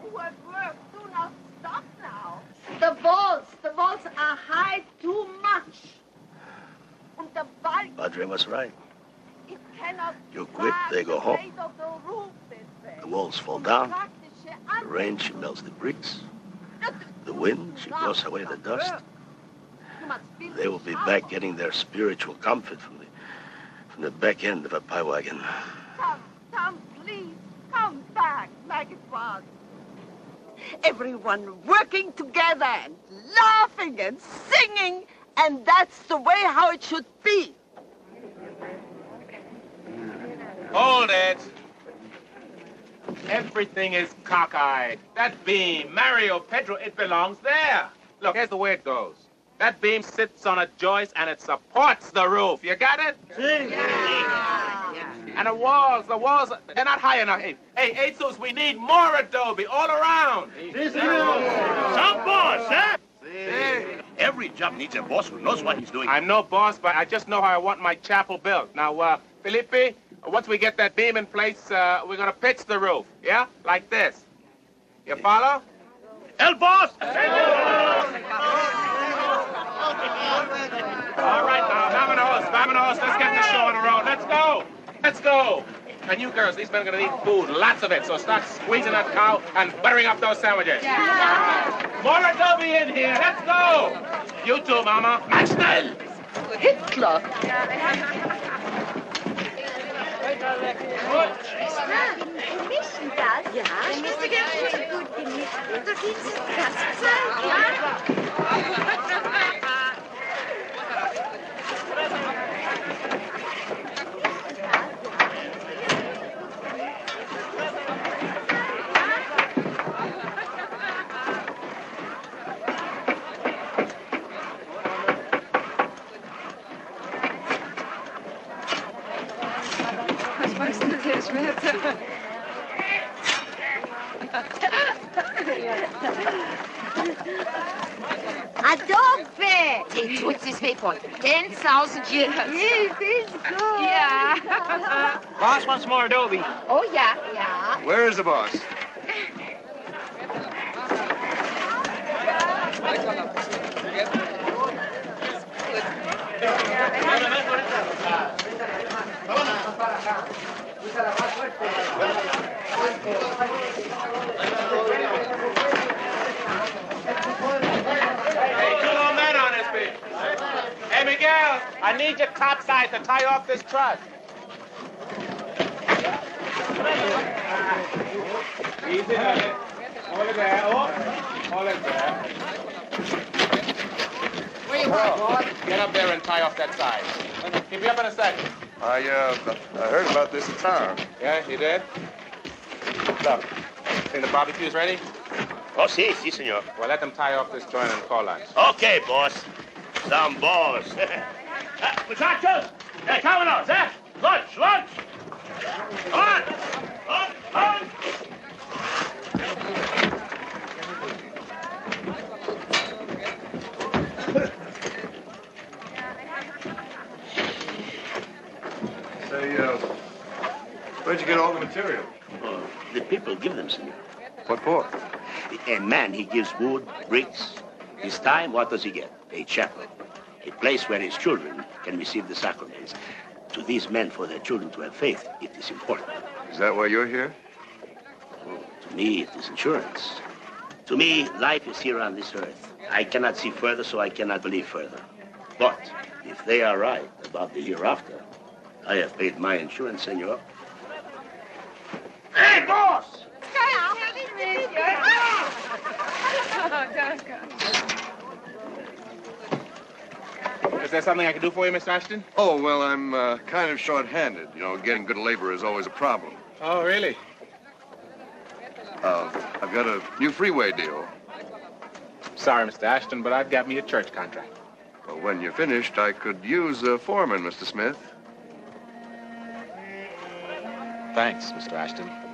who at work, do not stop now. The walls, the walls are high too much. Und der Balken, Padre was right. it cannot You quit, they go the home. the. The walls fall down. The rain, she melts the bricks. The wind, she blows away the dust. They will be back getting their spiritual comfort from the from the back end of a pie wagon. Come, come, please, come back like it was. Everyone working together and laughing and singing, and that's the way how it should be. Hold it. Everything is cockeyed. That beam, Mario, Pedro, it belongs there. Look, here's the way it goes. That beam sits on a joist and it supports the roof. You got it? Yeah. And the walls, the walls, they're not high enough. Hey, hey, Jesus, we need more adobe all around. Some boss, huh? Every job needs a boss who knows what he's doing. I'm no boss, but I just know how I want my chapel built. Now, uh, Felipe, once we get that beam in place, uh, we're gonna pitch the roof. Yeah, like this. You follow? El boss! All right now, vamonos, vamonos. Let's get the show on the road. Let's go. Let's go. And you girls, these men are gonna need food, lots of it. So start squeezing that cow and buttering up those sandwiches. More adobe in here. Let's go. You too, Mama. Maxwell. Hitler. Mischen das? Ja. Dann müsst ihr ganz schön gut gemischt. Und da gibt's das ganze Zeit, ja? Du denn, Schmerz? Adobe! It puts his weight on 10,000 years. Yeah, feels good. Yeah. Boss wants more adobe. Oh, yeah, yeah. Where is the boss? Hey, two more men on this beam. Hey, Miguel, I need your top side to tie off this truck. Easy, honey. Hold it there. Oh, hold it there. Where you. Get up there and tie off that side. Keep you up in a second. I, uh, I heard about this in town. Yeah, you did? Look, think the barbecue's ready? Oh, si, si, senor. Well, let them tie off this joint and call us. Okay, boss. Some boss. Ah, Muchachos! Hey, vámonos, eh? Lunch, lunch! On! Lunch, lunch! Say, uh, where'd you get all the material? Oh, the people give them, senor. What for? A man, he gives wood, bricks. His time, what does he get? A chapel. A place where his children can receive the sacraments. To these men, for their children to have faith, it is important. Is that why you're here? To me, it is insurance. To me, life is here on this earth. I cannot see further, so I cannot believe further. But if they are right about the hereafter, I have paid my insurance, senor. Hey, boss! Is there something I can do for you, Mr. Ashton? Oh, well, I'm uh, kind of short-handed. You know, getting good labor is always a problem. Oh, really? Uh, I've got a new freeway deal. Sorry, Mr. Ashton, but I've got me a church contract. Well, when you're finished, I could use a foreman, Mr. Smith. Thanks, Mr. Ashton.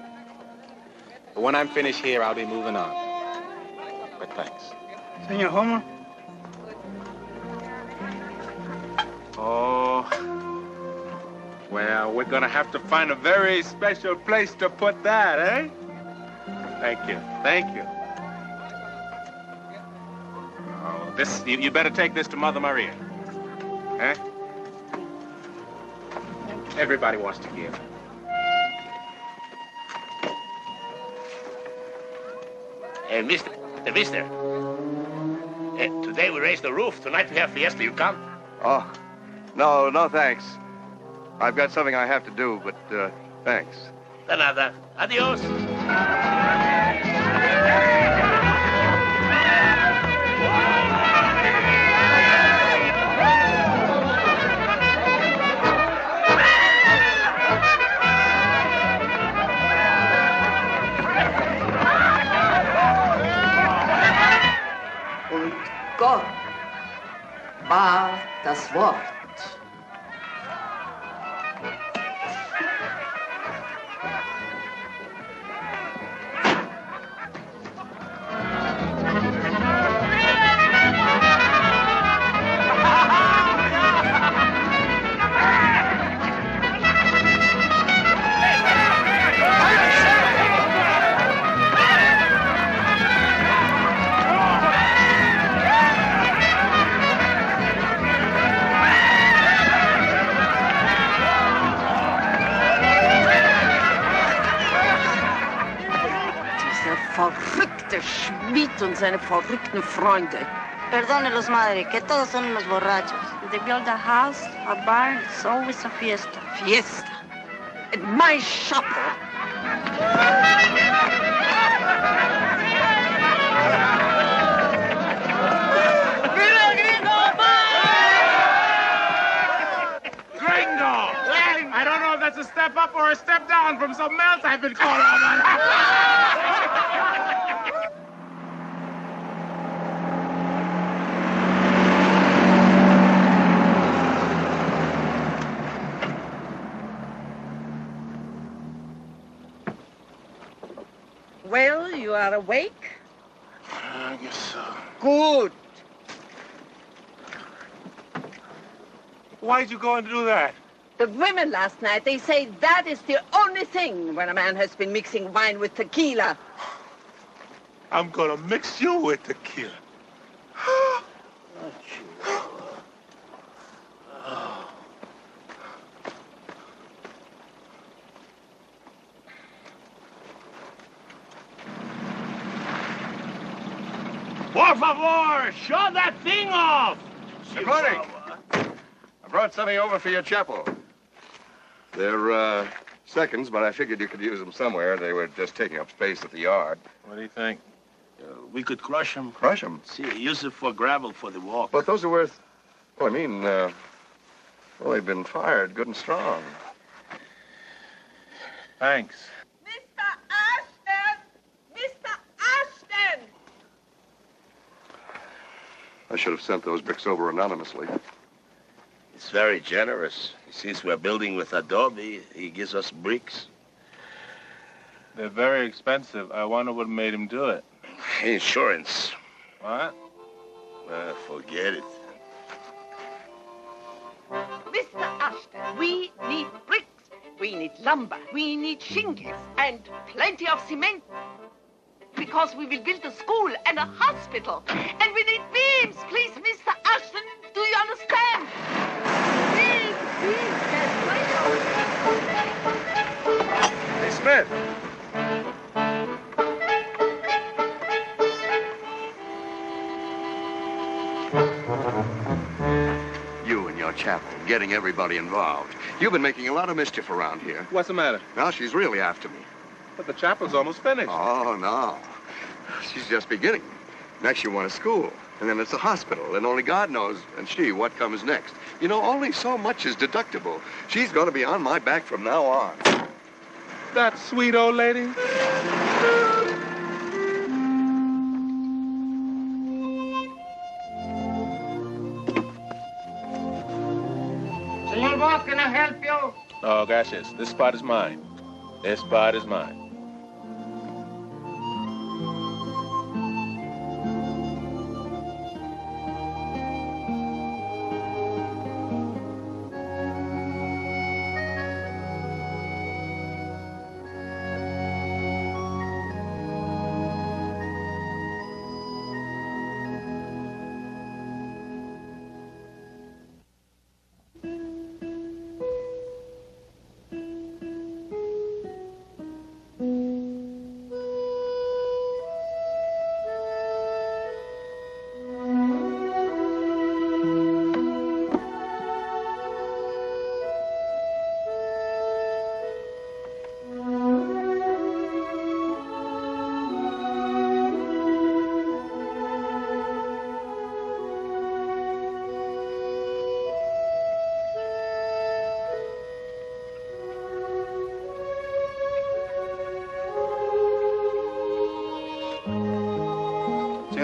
But when I'm finished here, I'll be moving on. But thanks. Senor Homer, Oh. Well, we're gonna have to find a very special place to put that, eh? Thank you. Thank you. Oh, this you, you better take this to Mother Maria. Eh? Everybody wants to give. Hey, mister, uh, mister. Uh, today we raise the roof. Tonight we have fiesta. You come? Oh, no, no, thanks. I've got something I have to do, but uh, thanks. De nada. Adios. Verrückten Freunde. Perdónelos, madre, que todos son unos borrachos. They build a house, a barn, it's always a fiesta. Fiesta. At my shop. Gringo! I don't know if that's a step up or a step down from something else I've been called on. Well, you are awake? I guess so. Good. Why'd you go and do that? The women last night, they say that is the only thing when a man has been mixing wine with tequila. I'm gonna mix you with tequila. Por favor, show that thing off! Good morning. I brought something over for your chapel. They're, uh, seconds, but I figured you could use them somewhere. They were just taking up space at the yard. What do you think? we could crush them. Crush them? See, use it for gravel for the walk. But those are worth, well, I mean, uh, well, they've been fired good and strong. Thanks. Mr. Ashton! Mr. Ashton! I should have sent those bricks over anonymously. It's very generous. Since we're building with adobe, he gives us bricks. They're very expensive. I wonder what made him do it. Insurance. What? Uh, forget it. Mr. Ashton, we need bricks, we need lumber, we need shingles, and plenty of cement. Because we will build a school and a hospital. And we need beams, please, Mr. Ashton. Do you understand? Hey, Smith. You and your chapel, getting everybody involved. You've been making a lot of mischief around here. What's the matter? Now she's really after me. But the chapel's almost finished. Oh, no. She's just beginning. Next, you want a school. And then it's a hospital. And only God knows, and she, what comes next. You know, only so much is deductible. She's going to be on my back from now on. That sweet old lady. Senor Boss, can I help you? Oh, gracias. This spot is mine. This spot is mine.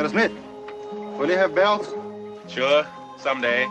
Smith, will you have bells? Sure, someday.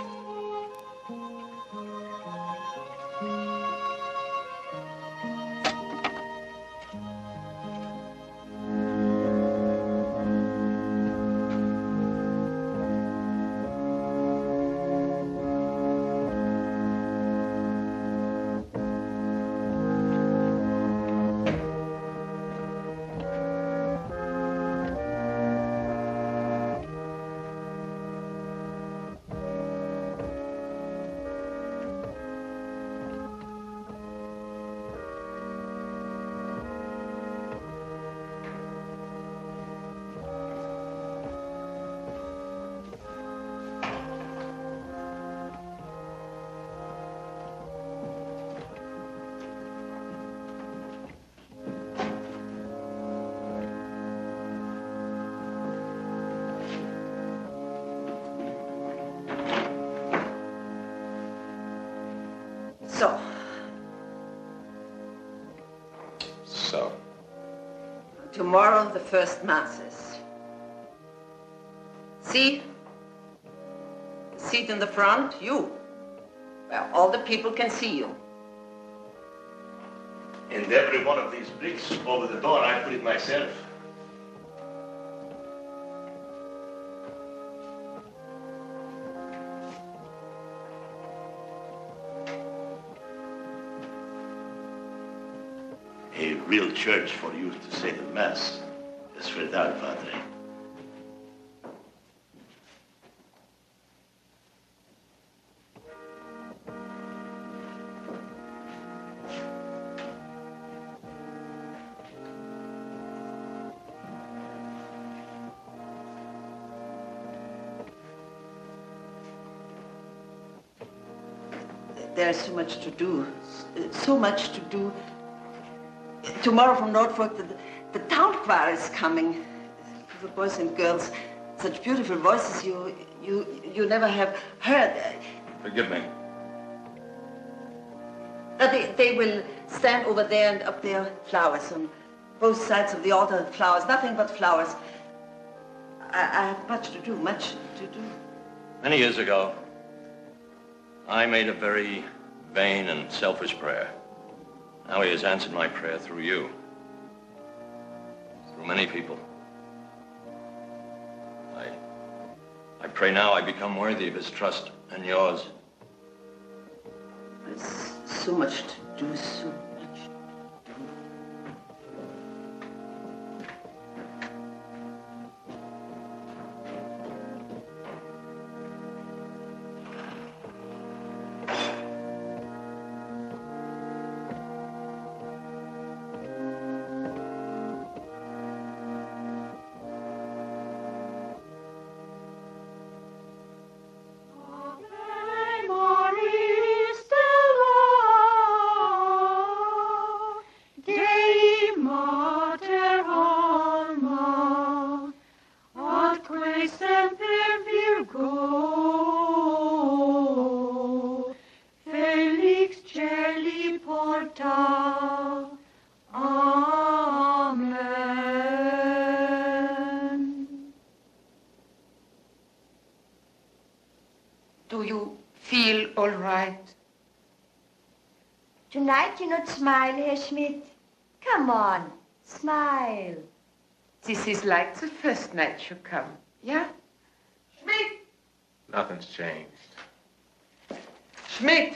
First masses. See? The seat in the front, you. Where all the people can see you. And every one of these bricks over the door, I put it myself. A real church for you to say the Mass. Verdad, Padre. There's so much to do. So much to do. Tomorrow from Norfolk, the, the town choir is coming. The boys and girls, such beautiful voices you, you, you never have heard. Forgive me. Uh, They, they will stand over there and up there, flowers on both sides of the altar, flowers, nothing but flowers. I, I have much to do, much to do. Many years ago, I made a very vain and selfish prayer. Now he has answered my prayer through you. Many people. I, I pray now I become worthy of his trust and yours. There's so much to do, so smile, Herr Schmidt. Come on, smile. This is like the first night you come, yeah? Schmidt! Nothing's changed. Schmidt!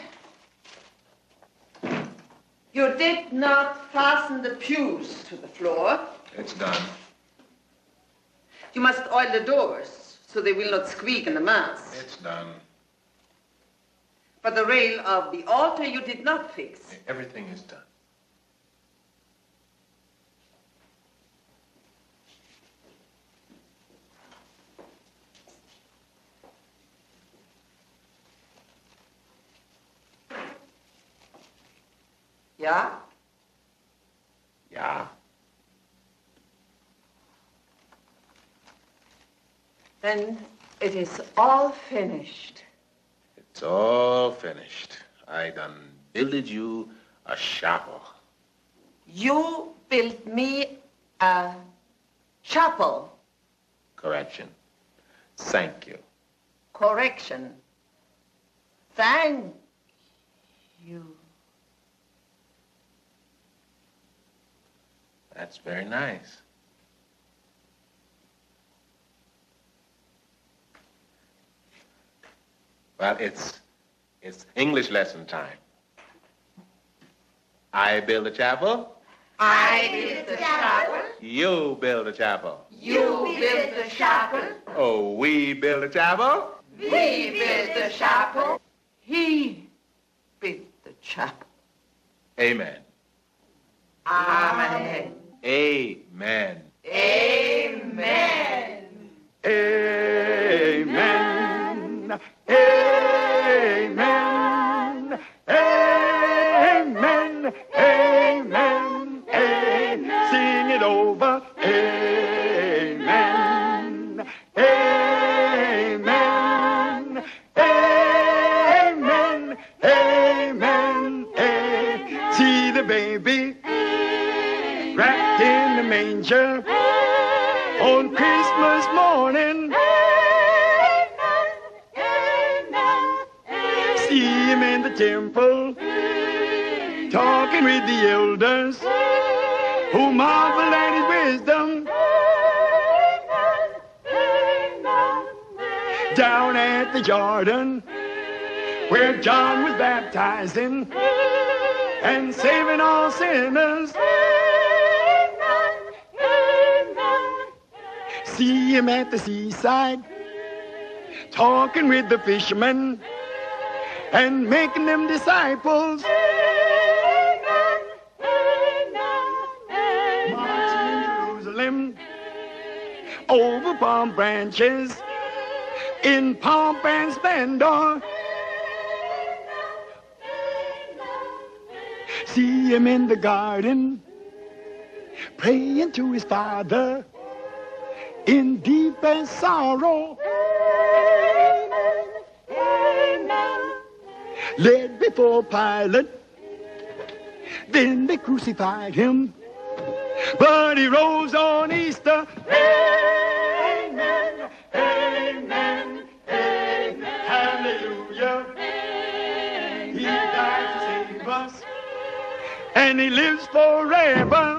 You did not fasten the pews to the floor. It's done. You must oil the doors so they will not squeak in the mass. It's done. But the rail of the altar you did not fix. Everything is done. Yeah? Yeah. Then it is all finished. It's all finished. I done builded you a chapel. You built me a chapel. Correction. Thank you. Correction. Thank you. That's very nice. Well, it's it's English lesson time. I build a chapel. I build the chapel. You build a chapel. You build the chapel. Oh, we build a chapel. We build the chapel. He built the chapel. Amen. Amen. Amen. Amen. Amen. Amen. Manger on Christmas morning. See him in the temple, talking with the elders, who marvel at his wisdom. Down at the Jordan, where John was baptizing. And saving all sinners. See him at the seaside, talking with the fishermen and making them disciples. Marching in Jerusalem over palm branches in pomp and splendor. See him in the garden praying to his father in deep and sorrow. Amen, led before Pilate, then they crucified him, but he rose on Easter. Amen, amen, amen, hallelujah. He died to save us, and he lives forever.